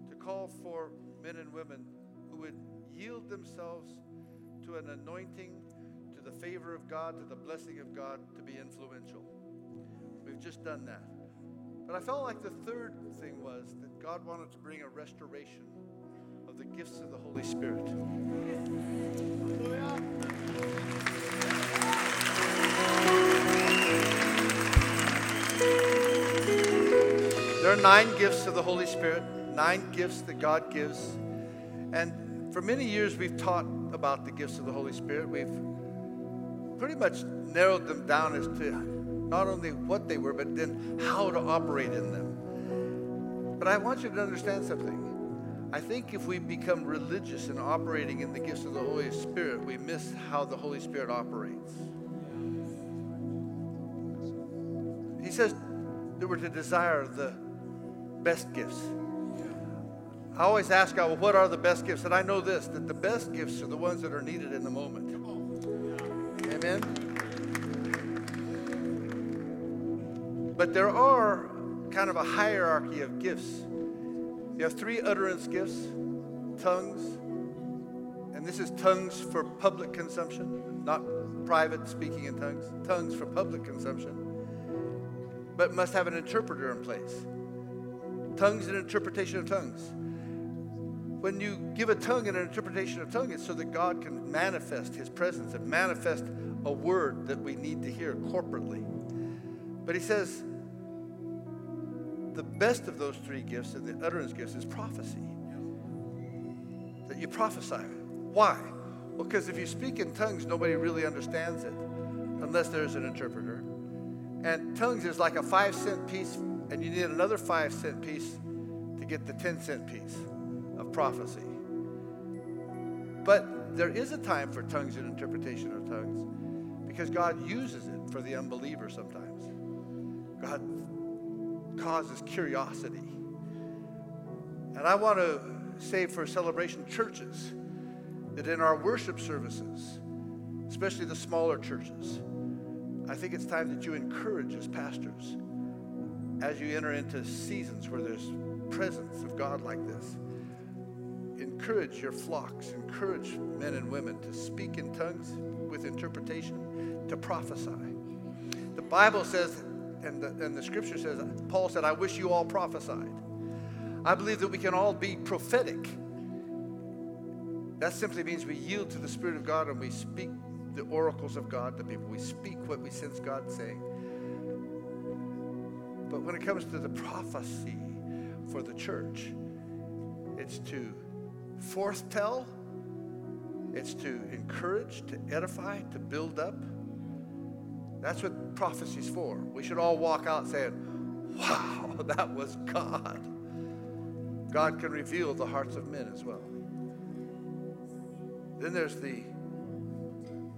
to call for men and women who would yield themselves to an anointing, to the favor of God, to the blessing of God, to be influential. We've just done that. But I felt like the third thing was that God wanted to bring a restoration of the gifts of the Holy Spirit. There are nine gifts of the Holy Spirit, nine gifts that God gives. And for many years, we've taught about the gifts of the Holy Spirit. We've pretty much narrowed them down as to not only what they were, but then how to operate in them. But I want you to understand something. I think if we become religious in operating in the gifts of the Holy Spirit, we miss how the Holy Spirit operates. He says that we're to desire the best gifts. I always ask God, well, what are the best gifts? And I know this that the best gifts are the ones that are needed in the moment. Amen. But there are kind of a hierarchy of gifts. You have three utterance gifts tongues, and this is tongues for public consumption, not private speaking in tongues, tongues for public consumption, but must have an interpreter in place. Tongues and interpretation of tongues. When you give a tongue and an interpretation of tongue, it's so that God can manifest his presence and manifest a word that we need to hear corporately. But he says, the best of those three gifts and the utterance gifts is prophecy. That you prophesy. Why? Well, because if you speak in tongues, nobody really understands it unless there's an interpreter. And tongues is like a five cent piece, and you need another five cent piece to get the 10 cent piece of prophecy. But there is a time for tongues and interpretation of tongues because God uses it for the unbeliever sometimes. God causes curiosity. And I want to say for celebration churches that in our worship services, especially the smaller churches, I think it's time that you encourage as pastors as you enter into seasons where there's presence of God like this. Encourage your flocks, encourage men and women to speak in tongues with interpretation, to prophesy. The Bible says and the, and the scripture says, Paul said, I wish you all prophesied. I believe that we can all be prophetic. That simply means we yield to the Spirit of God and we speak the oracles of God to people. We speak what we sense God saying. But when it comes to the prophecy for the church, it's to foretell, it's to encourage, to edify, to build up. That's what prophecy's for. We should all walk out saying, Wow, that was God. God can reveal the hearts of men as well. Then there's the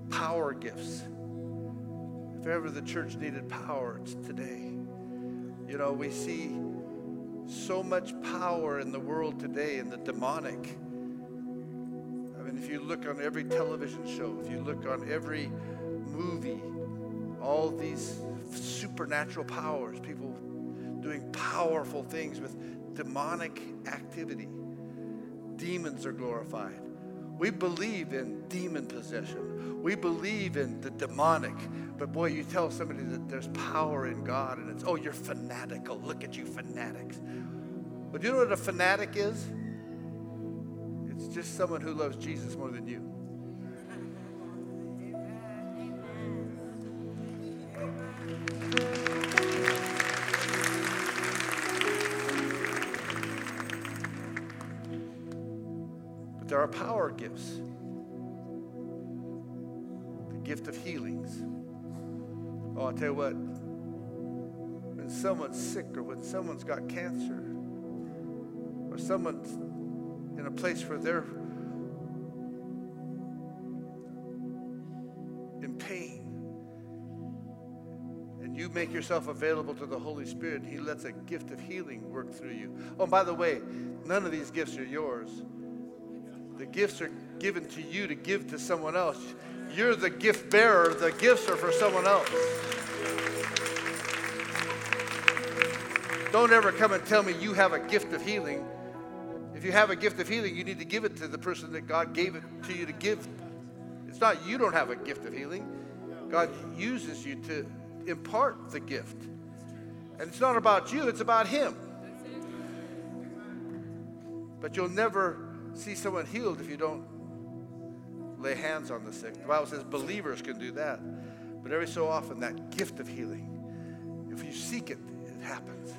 power gifts. If ever the church needed power, it's today. You know, we see so much power in the world today in the demonic. I mean, if you look on every television show, if you look on every movie, all these supernatural powers, people doing powerful things with demonic activity. Demons are glorified. We believe in demon possession. We believe in the demonic. But boy, you tell somebody that there's power in God and it's, oh, you're fanatical. Look at you, fanatics. But do you know what a fanatic is? It's just someone who loves Jesus more than you. There are power gifts. The gift of healings. Oh, I'll tell you what, when someone's sick or when someone's got cancer or someone's in a place where they're in pain and you make yourself available to the Holy Spirit, He lets a gift of healing work through you. Oh, by the way, none of these gifts are yours. The gifts are given to you to give to someone else. You're the gift bearer, the gifts are for someone else. Don't ever come and tell me you have a gift of healing. If you have a gift of healing, you need to give it to the person that God gave it to you to give. It's not you don't have a gift of healing. God uses you to impart the gift. And it's not about you, it's about Him. But you'll never see someone healed if you don't lay hands on the sick. The Bible says believers can do that. But every so often, that gift of healing, if you seek it, it happens.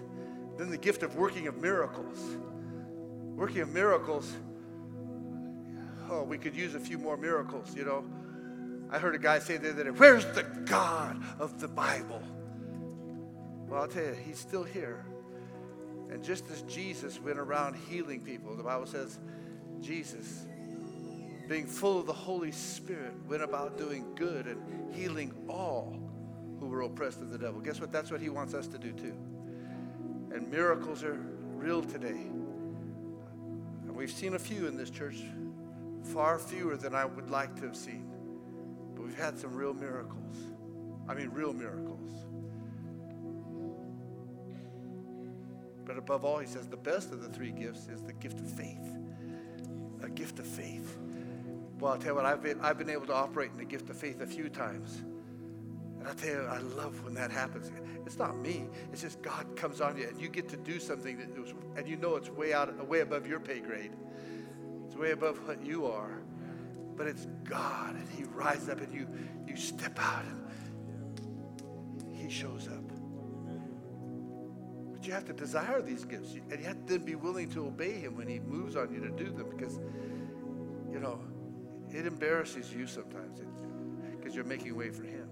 Then the gift of working of miracles. Working of miracles, oh, we could use a few more miracles, you know. I heard a guy say the other day, Where's the God of the Bible? Well, I'll tell you, he's still here. And just as Jesus went around healing people, the Bible says, Jesus, being full of the Holy Spirit, went about doing good and healing all who were oppressed of the devil. Guess what? That's what he wants us to do too. And miracles are real today. And we've seen a few in this church, far fewer than I would like to have seen. But we've had some real miracles. I mean, real miracles. But above all, he says the best of the three gifts is the gift of faith. A gift of faith. Well, I'll tell you what, I've been, I've been able to operate in the gift of faith a few times. And I tell you, I love when that happens. It's not me. It's just God comes on you, and you get to do something that was, and you know it's way out, way above your pay grade. It's way above what you are. But it's God, and He rises up, and you you step out, and He shows up. But you have to desire these gifts, and you have to then be willing to obey Him when He moves on you to do them, because you know it embarrasses you sometimes because you're making way for Him.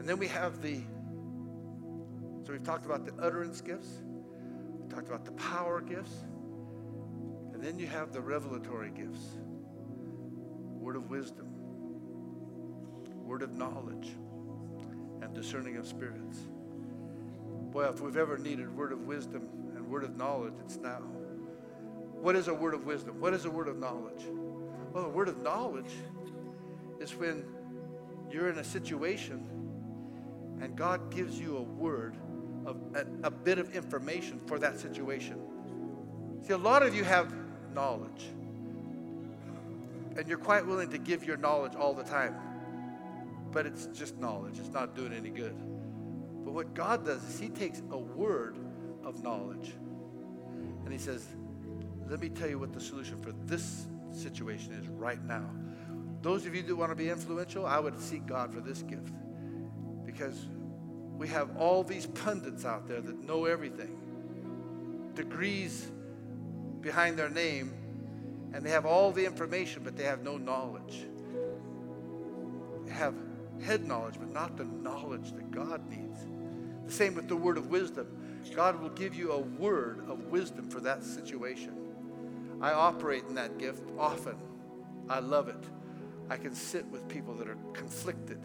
And then we have the, so we've talked about the utterance gifts, we talked about the power gifts, and then you have the revelatory gifts word of wisdom, word of knowledge, and discerning of spirits. Boy, if we've ever needed word of wisdom and word of knowledge, it's now. What is a word of wisdom? What is a word of knowledge? Well, a word of knowledge is when you're in a situation and God gives you a word of a, a, bit of information for that situation. See, a lot of you have knowledge, and you're quite willing to give your knowledge all the time, but it's just knowledge, it's not doing any good. But what God does is He takes a word of knowledge and He says, Let me tell you what the solution for this situation is right now. Those of you that want to be influential, I would seek God for this gift because we have all these pundits out there that know everything, degrees behind their name, and they have all the information, but they have no knowledge. They have head knowledge, but not the knowledge that God needs. The same with the word of wisdom. God will give you a word of wisdom for that situation. I operate in that gift often. I love it. I can sit with people that are conflicted.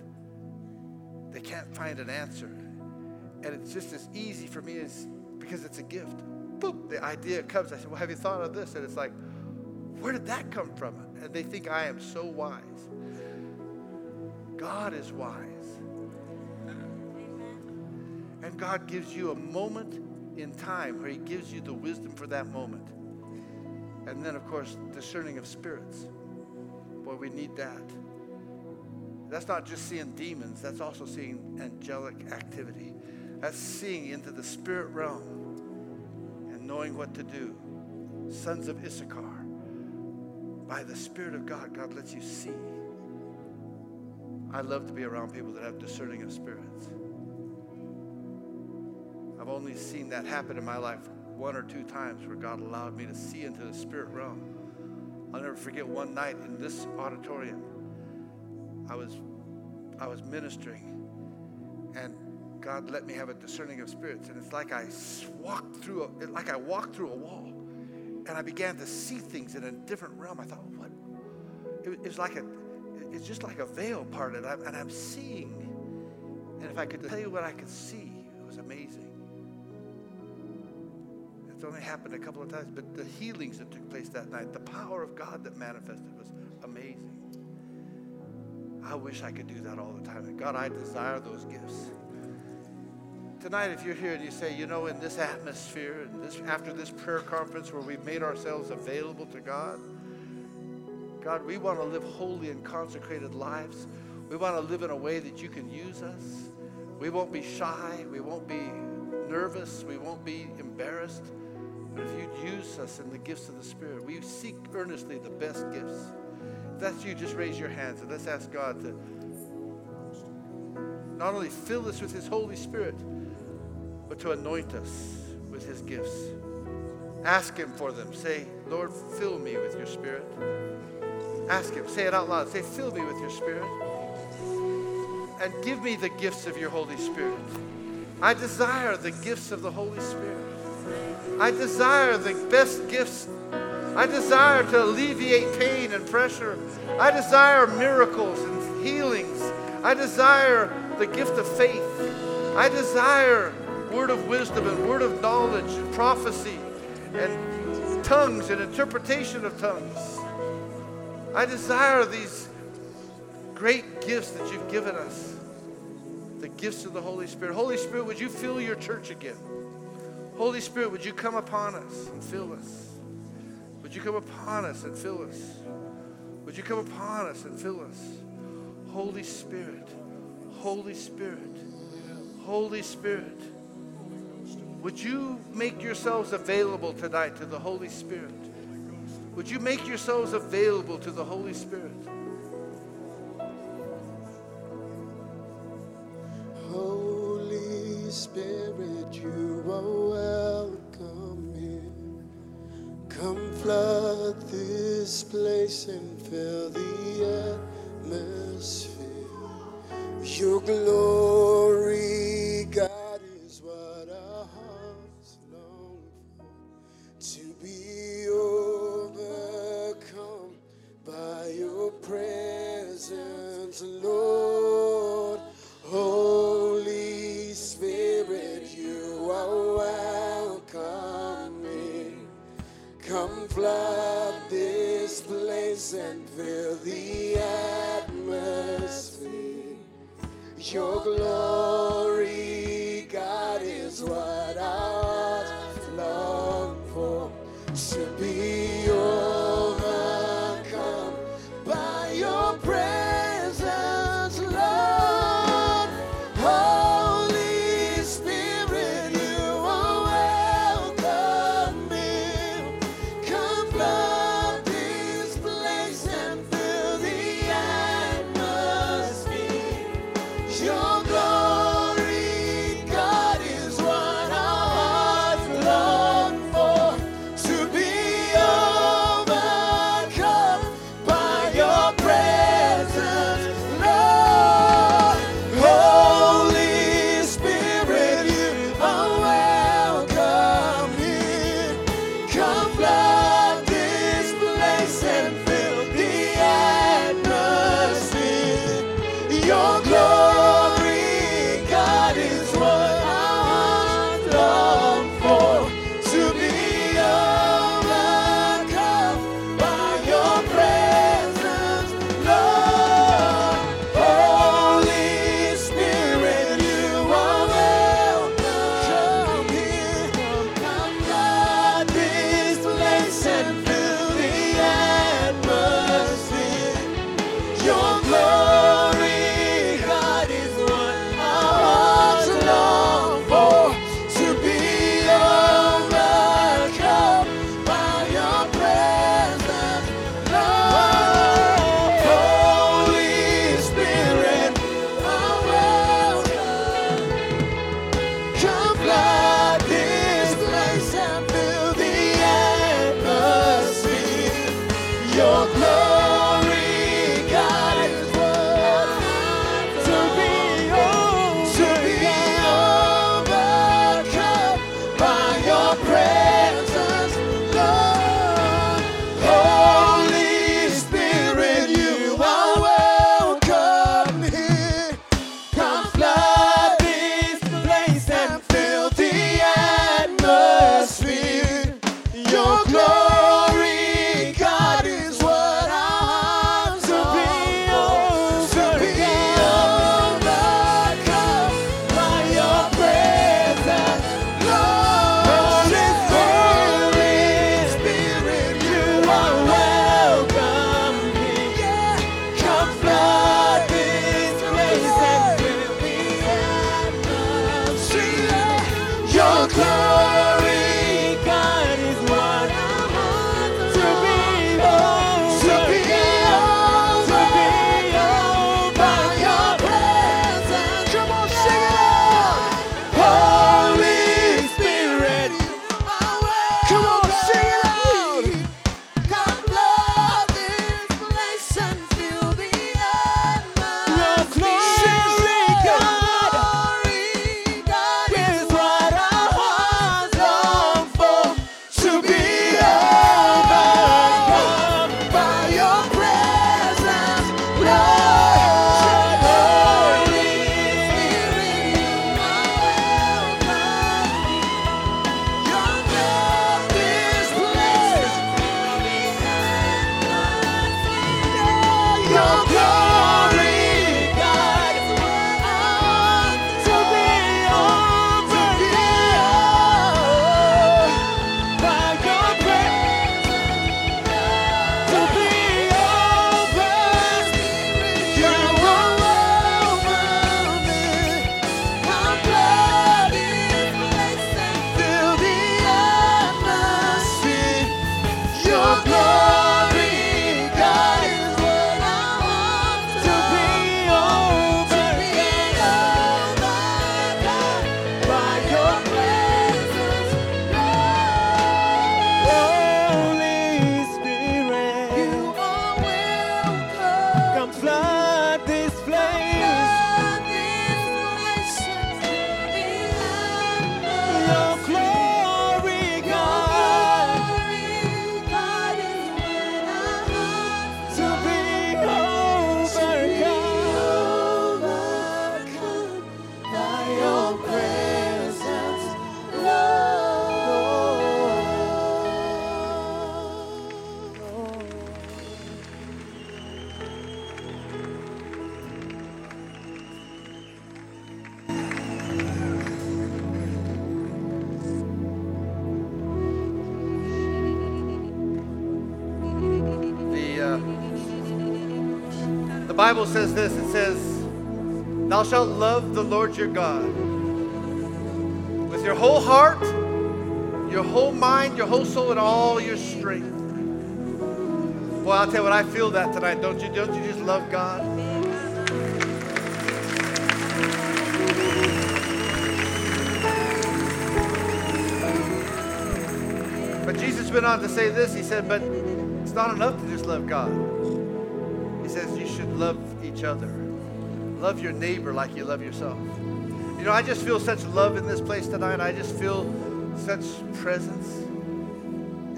They can't find an answer. And it's just as easy for me as because it's a gift. Boom, the idea comes. I said, Well, have you thought of this? And it's like, Where did that come from? And they think I am so wise. God is wise. And God gives you a moment in time where He gives you the wisdom for that moment. And then, of course, discerning of spirits. Boy, we need that. That's not just seeing demons, that's also seeing angelic activity. That's seeing into the spirit realm and knowing what to do. Sons of Issachar. By the Spirit of God, God lets you see. I love to be around people that have discerning of spirits. I've only seen that happen in my life one or two times where God allowed me to see into the spirit realm. I'll never forget one night in this auditorium. I was I was ministering and God let me have a discerning of spirits and it's like I walked through a, like I walked through a wall and I began to see things in a different realm. I thought, what? It, was like a it's just like a veil parted and I'm seeing and if I could tell you what I could see, it was amazing. It's only happened a couple of times, but the healings that took place that night, the power of God that manifested was amazing. I wish I could do that all the time. God, I desire those gifts. Tonight, if you're here and you say, you know, in this atmosphere and this after this prayer conference where we've made ourselves available to God, God, we want to live holy and consecrated lives. We want to live in a way that you can use us. We won't be shy. We won't be nervous. We won't be embarrassed. But if you'd use us in the gifts of the Spirit, we seek earnestly the best gifts. If that's you, just raise your hands and let's ask God to not only fill us with His Holy Spirit, but to anoint us with His gifts. Ask Him for them. Say, Lord, fill me with your Spirit. Ask Him. Say it out loud. Say, fill me with your Spirit. And give me the gifts of your Holy Spirit. I desire the gifts of the Holy Spirit. I desire the best gifts. I desire to alleviate pain and pressure. I desire miracles and healings. I desire the gift of faith. I desire word of wisdom and word of knowledge and prophecy and tongues and interpretation of tongues. I desire these great gifts that you've given us the gifts of the Holy Spirit. Holy Spirit, would you fill your church again? Holy Spirit, would you come upon us and fill us? Would you come upon us and fill us? Would you come upon us and fill us? Holy Spirit, Holy Spirit, Holy Spirit, would you make yourselves available tonight to the Holy Spirit? Would you make yourselves available to the Holy Spirit? Holy Spirit, you are welcome here. Come flood this place and fill the atmosphere. Your glory, and fill the atmosphere. Your glory, Bible says this it says, Thou shalt love the Lord your God with your whole heart, your whole mind, your whole soul, and all your strength. Boy, I'll tell you what, I feel that tonight, don't you? Don't you just love God? But Jesus went on to say this. He said, But it's not enough to just love God. He says you should love each other. Love your neighbor like you love yourself. You know, I just feel such love in this place tonight. I just feel such presence.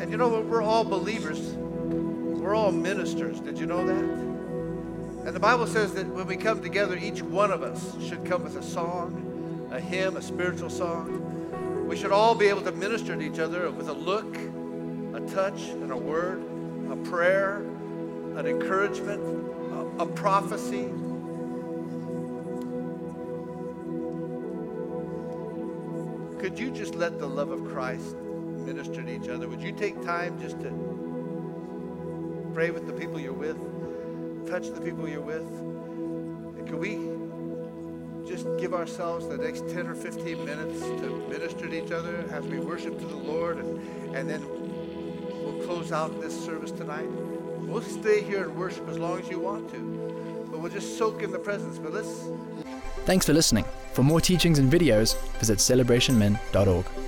And you know? We're all believers. We're all ministers. Did you know that? And the Bible says that when we come together, each one of us should come with a song, a hymn, a spiritual song. We should all be able to minister to each other with a look, a touch, and a word, a prayer, an encouragement, a prophecy. Could you just let the love of Christ minister to each other? Would you take time just to pray with the people you're with, touch the people you're with? And could we just give ourselves the next 10 or 15 minutes to minister to each other as we worship to the Lord, and, and then we'll close out this service tonight. We'll stay here and worship as long as you want to, but we'll just soak in the presence. But let's Thanks for listening. For more teachings and videos, visit celebrationmen.org.